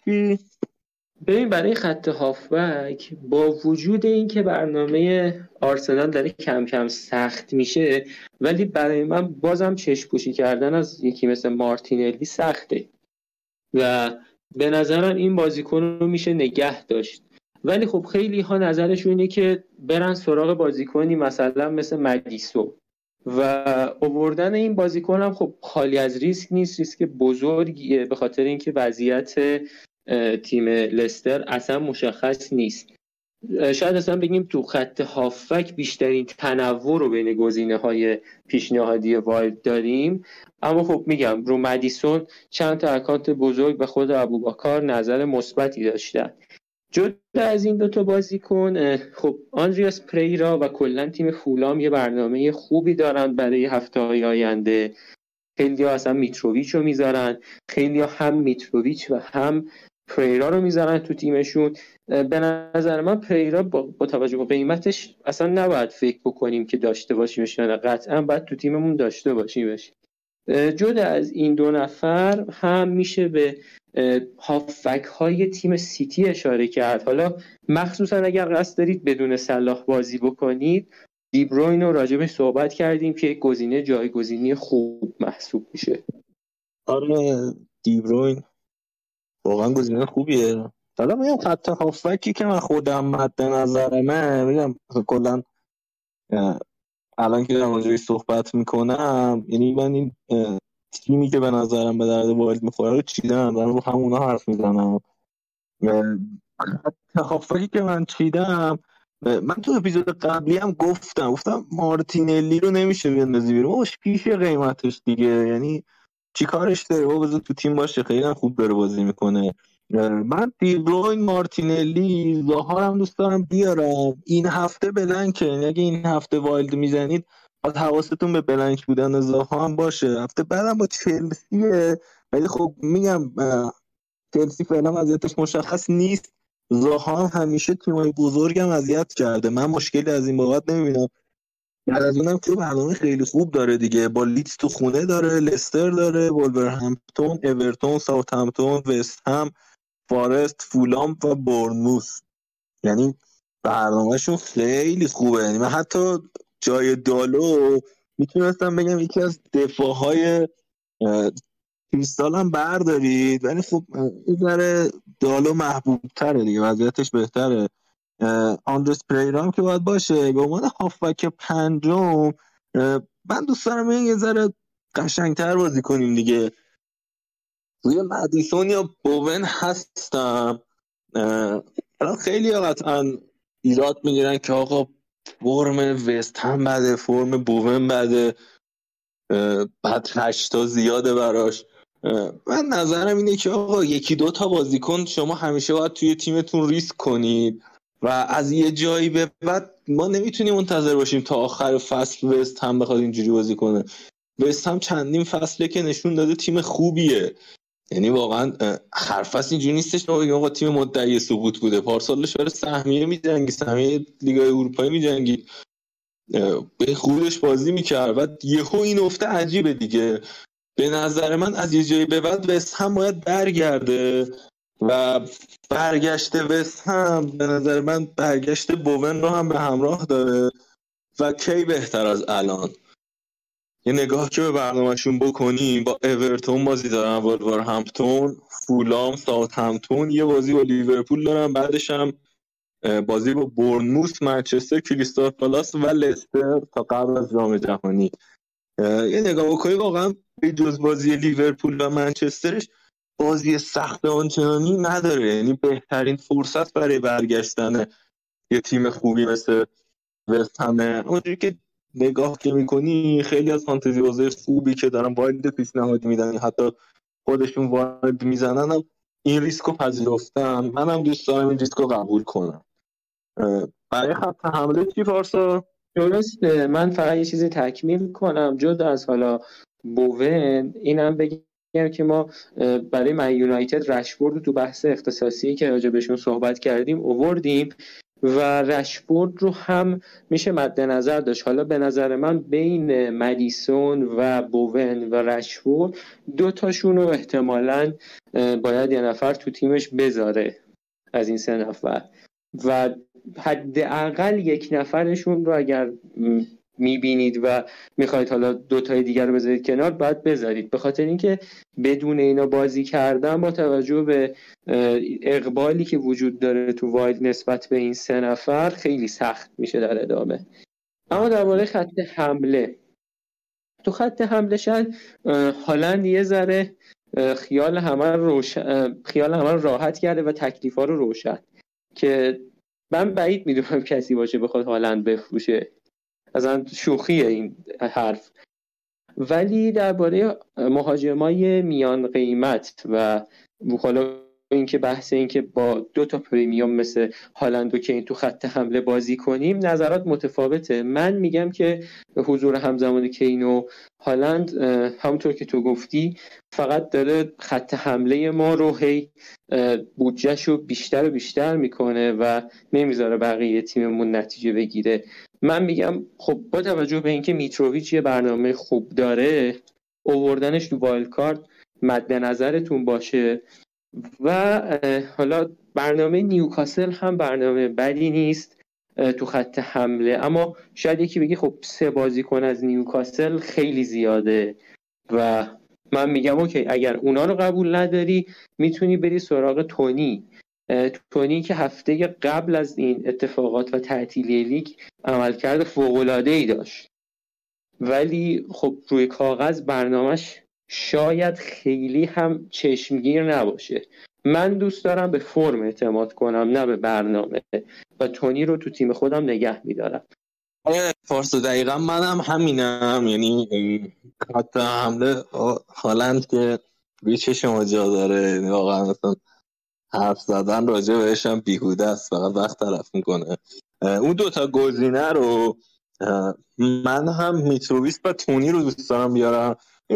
ببین برای خط هافبک با وجود اینکه برنامه آرسنال داره کم کم سخت میشه ولی برای من بازم چشم پوشی کردن از یکی مثل مارتینلی سخته. و به نظرم این بازیکن رو میشه نگه داشت. ولی خب خیلی ها نظرشون اینه که برن سراغ بازیکنی مثلا مثل مدیسون. و اووردن این بازیکن هم خب خالی از ریسک نیست ریسک بزرگیه به خاطر اینکه وضعیت تیم لستر اصلا مشخص نیست. شاید اصلا بگیم تو خط هافبک بیشترین تنوع رو بین گزینه های پیشنهادی wild داریم. اما خب میگم رو مدیسون چند تا account بزرگ و خود ابوبکر نظر مثبتی داشتن. جدا از این دوتا بازیکن خب آندریاس پریرا و کلا تیم فولام یه برنامه خوبی دارن برای هفته های آینده. خیلی ها اصلا میتروویچ رو می‌ذارن. خیلی ها هم میتروویچ و هم پریرا رو می‌ذارن تو تیمشون. به نظر من پریرا با, توجه به قیمتش اصلا نباید فکر بکنیم که داشته باشیمش یا قطعا باید تو تیممون داشته باشیمش. جدا از این دو نفر هم میشه به هافک های تیم سیتی اشاره کرد. حالا مخصوصا اگر قصد دارید بدون صلاح بازی بکنید دیبروین رو راجبش صحبت کردیم که گزینه جایگزینی خوب محسوب میشه. آره دیبروین واقعا گزینه خوبیه. حالا میگم خط هافکی که من خودم مد نظرمه میگم کلا الان که در صحبت می‌کنم یعنی من این تیمی که به نظرم به درد wild می‌خوره رو چیدم. دارم رو همونا حرف می‌زنم. هافبکی که من چیدم من تو اپیزود قبلی هم گفتم گفتم مارتینلی رو نمیشه بندازی بیرون. باش پیش قیمتش دیگه. یعنی چی کارش داره با بذار تو تیم باشه خیلی خوب داره بازی می‌کنه. من دیبروین مارتینلی زاها هم دوست دارم بیارم. این هفته blank ه. یعنی اگه این هفته wild می‌زنید باید حواستون به بلنک بودن زاها هم باشه. هفته بعدم با چلسیه. ولی خب میگم چلسی فعلا وضعیتش مشخص نیست. زاها هم همیشه تیمای بزرگم اذیت کرده. من مشکلی از این بابت نمی‌بینم. بعد از اونم که برنامه خیلی خوب داره دیگه. با لیتس تو خونه داره لستر داره همپتون اورتون همپتون وست هم فارست فولام و بورنموث. یعنی برنامهشون خیلی خوبه. یعنی من حتی جای دالو می‌تونستم بگم یکی از دفاع های کریستال هم بردارید. ولی خب این ذره دالو محبوب تره دیگه. وضعیتش بهتره. آندرس پریرام که باید باشه. به عنوان هافبک پنجم من دوست دارم یه ذره قشنگتر بازی کنیم دیگه. روی مدیسون یا بوون هستم. خیلی قطعا ایراد می‌گیرن که آقا فرم وست هم بده فرم بوون بده. بعد هشتا زیاده براش. من نظرم اینه که آقا یکی دو تا بازیکن شما همیشه باید توی تیمتون ریسک کنید. و از یه جایی به بعد ما نمی‌تونیم منتظر باشیم تا آخر فصل وست هم بخواد اینجوری بازی کنه. وست هم چندین فصله که نشون داده تیم خوبیه. یعنی واقعا حرف اینجوری نیستش که آقا تیم مدعی سقوط بوده. پارسالش برای سهمیه میجنگی سهمیه لیگ اروپایی میجنگی به خودش بازی می‌کرد و یهو این افته عجیبه دیگه. به نظر من از یه جایی به بعد وست هم باید برگرده. و برگشت وست هم به نظر من برگشت بوون رو هم به همراه داره و کی بهتر از الان؟ یه نگاه که به برنامهشون بکنیم با اورتون بازی دارن والوار همپتون فولام ساوت همتون یه بازی با لیورپول دارن بعدش هم بازی با بورنموس منچستر کریستال پالاس و لستر تا قبل از جام جهانی. یه نگاه بکنی واقعا به جز بازی لیورپول و منچسترش بازی سخت آنچنانی نداره. یعنی بهترین فرصت برای برگشتن یه تیم خوبی مثل وست هامه اونجوری که نگاه که می‌کنی خیلی از فانتزی بازی خوبی که دارن wild پیشنهادی میدن حتی خودشون wild می‌زنن هم این ریسک پذیرفتن. منم دوست دارم این ریسک قبول کنم. برای خط حمله چی پارسا؟ درسته. من فقط یه چیزی تکمیل کنم. جدا از حالا بوون اینم بگم که ما برای من یونایتد رشبورد تو بحث اختصاصی که راجع بهشون صحبت کردیم اووردیم و رشبورد رو هم میشه مد نظر داشت. حالا به نظر من بین مدیسون و بوون و رشبورد دو تاشون رو احتمالا باید یه نفر تو تیمش بذاره از این سه نفر. و حداقل یک نفرشون رو اگر می‌بینید و می‌خواید حالا دوتای دیگر رو بذارید کنار باید بذارید. به خاطر اینکه بدون اینا بازی کردن با توجه به اقبالی که وجود داره تو وایلد نسبت به این سه نفر خیلی سخت میشه در ادامه. اما درباره خط حمله. تو خط حمله شاید هالند یه ذره خیال همه. خیال همه راحت کرده و تکلیف ها رو روشن. که من بعید می‌دونم <laughs> کسی باشه بخواد هالند بفروشه. اصلا شوخیه این حرف. ولی درباره مهاجمای میان قیمت و حالا اینکه بحث اینکه با دو تا پریمیوم مثل هالند و کین تو خط حمله بازی کنیم نظرات متفاوته. من میگم که حضور همزمان کین و هالند همونطور که تو گفتی فقط داره خط حمله ما رو هی بودجهش رو بیشتر و بیشتر می‌کنه و نمی‌ذاره بقیه تیممون نتیجه بگیره. من میگم خب با توجه به اینکه میتروویچ یه برنامه خوب داره اووردنش تو wild card مد نظرتون باشه و حالا برنامه نیوکاسل هم برنامه بدی نیست تو خط حمله. اما شاید یکی بگی خب سه بازیکن از نیوکاسل خیلی زیاده و من میگم okay اگر اونا رو قبول نداری می‌تونی بری سراغ تونی. تونی که هفته قبل از این اتفاقات و تعطیلی لیگ عملکرد فوقالعاده ای داشت. ولی خب روی کاغذ برنامهش شاید خیلی هم چشمگیر نباشه. من دوست دارم به فرم اعتماد کنم نه به برنامه. و تونی رو تو تیم خودم نگه میدارم. فارس دقیقا منم همینم. یعنی حتی حمله هالند که روی چشم جا داره یعنی واقعا مثلا حرف زدن راجع بهش هم بیهوده است فقط وقت طرف می‌کنه. اون دوتا گزینه رو من هم میتروویس و تونی رو دوست دارم بیارم.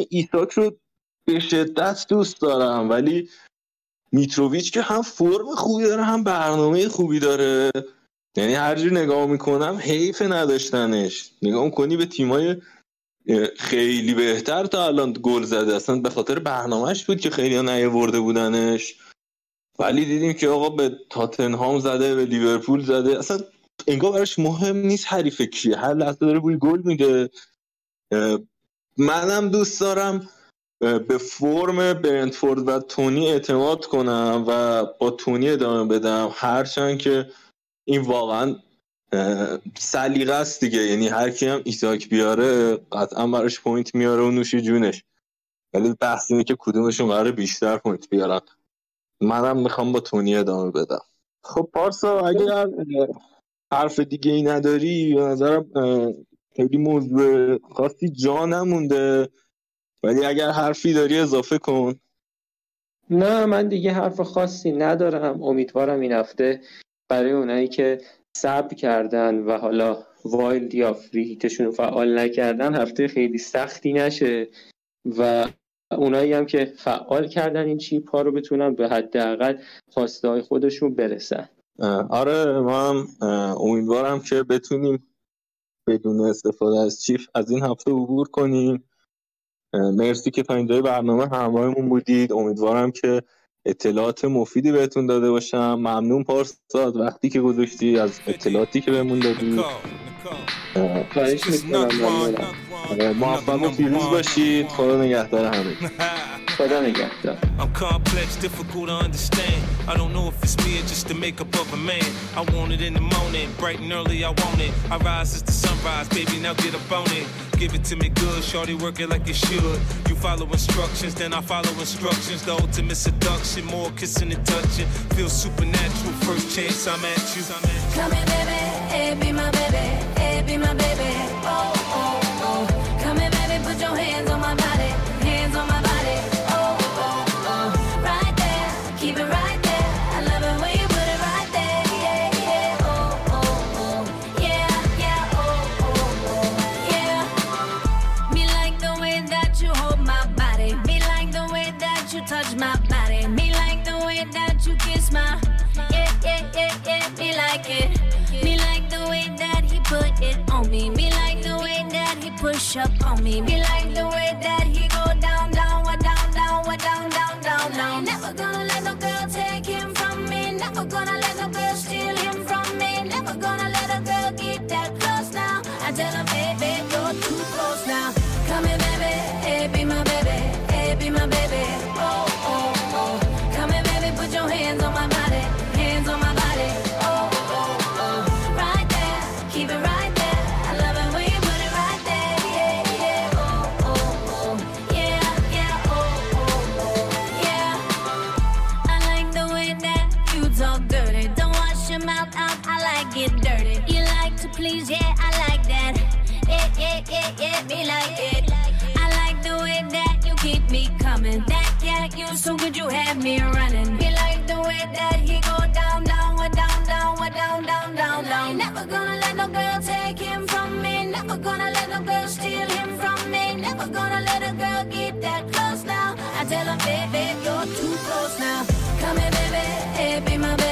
ایساک رو به شدت دوست دارم ولی میتروویچ که هم فرم خوبی داره هم برنامه خوبی داره. یعنی هر جور نگاه می‌کنم حیف نداشتنش. نگاه کنی به تیمای خیلی بهتر تا الان گل زده. اصلا به خاطر برنامهش بود که خیلی نیورده بودنش. ولی دیدیم که آقا به تاتنهام زده به لیورپول زده. اصلا انگار براش مهم نیست حریف کیه. هر لحظه داره بوی گل میده. منم دوست دارم به فرم برنتفورد و تونی اعتماد کنم و با تونی ادامه بدم. هرچند که این واقعا سلیقه است دیگه. یعنی هر کی هم ایساک بیاره قطعا براش point میاره و نوشی جونش. ولی بحث اینه که کدومشون قرار بیشتر point بیارن. منم می‌خوام با تونی ادامه بدم. خب پارسا اگر حرف دیگه ای نداری به نظرم خیلی موضوع خاصی جا نمونده ولی اگر حرفی داری اضافه کن. نه من دیگه حرف خاصی ندارم. امیدوارم این هفته برای اونایی که صبر کردن و حالا wild یا free hit شون رو فعال نکردن هفته خیلی سختی نشه و اونایی هم که فعال کردن این چیپ ها رو بتونن به حداقل خواسته های خودشون برسن. آره ما هم امیدوارم که بتونیم بدون استفاده از چیف از این هفته عبور کنیم. مرسی که تا اینجای برنامه همراهمون بودید. امیدوارم که اطلاعات مفیدی بهتون داده باشم. ممنون پارساد وقتی که گذاشتی از اطلاعاتی که بهمون دادی. موفق و پیروز باشید خدا نگهدار همه خدا نگهدار <laughs> I'm complex, difficult to understand. I don't know if it's me or just the makeup of a man. I want it in the morning, bright and early, I want it. I rise as the sunrise, baby, now get up on it. Give it to me good, shorty, work it like you should. You follow instructions, then I follow instructions. The ultimate seduction, more kissing and touching. Feel supernatural, first chance I'm at you. Come here, baby, hey, be my baby, hey, Up on me. Me like the way that he go down, down, what down, down, what down, down, down, down. Never gonna girl take him from me. Never gonna let no girl steal him from me. Never gonna let a girl get that close now. I tell him, babe, babe, you're too close now. Come here, baby, hey, be my baby,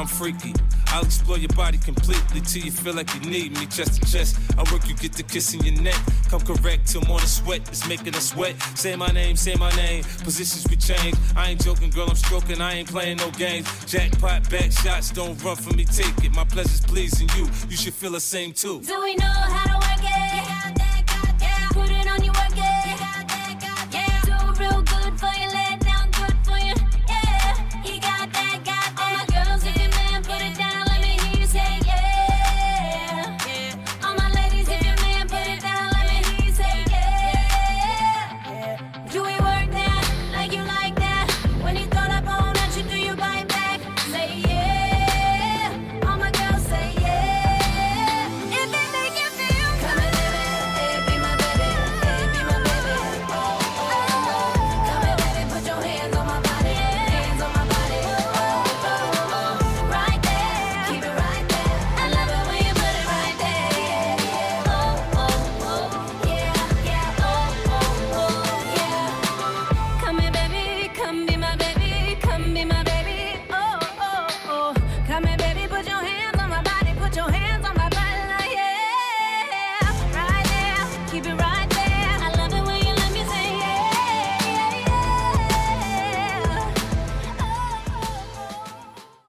I'm freaky. I'll explore your body completely till you feel like you need me chest to chest. I work you get the kiss in your neck. Come correct till morning sweat is making us wet. Say my name, say my name. Positions we change. I ain't joking, girl, I'm stroking. I ain't playing no games. Jackpot, back shots, don't run for me, take it. My pleasure's pleasing you. You should feel the same too. Do we know how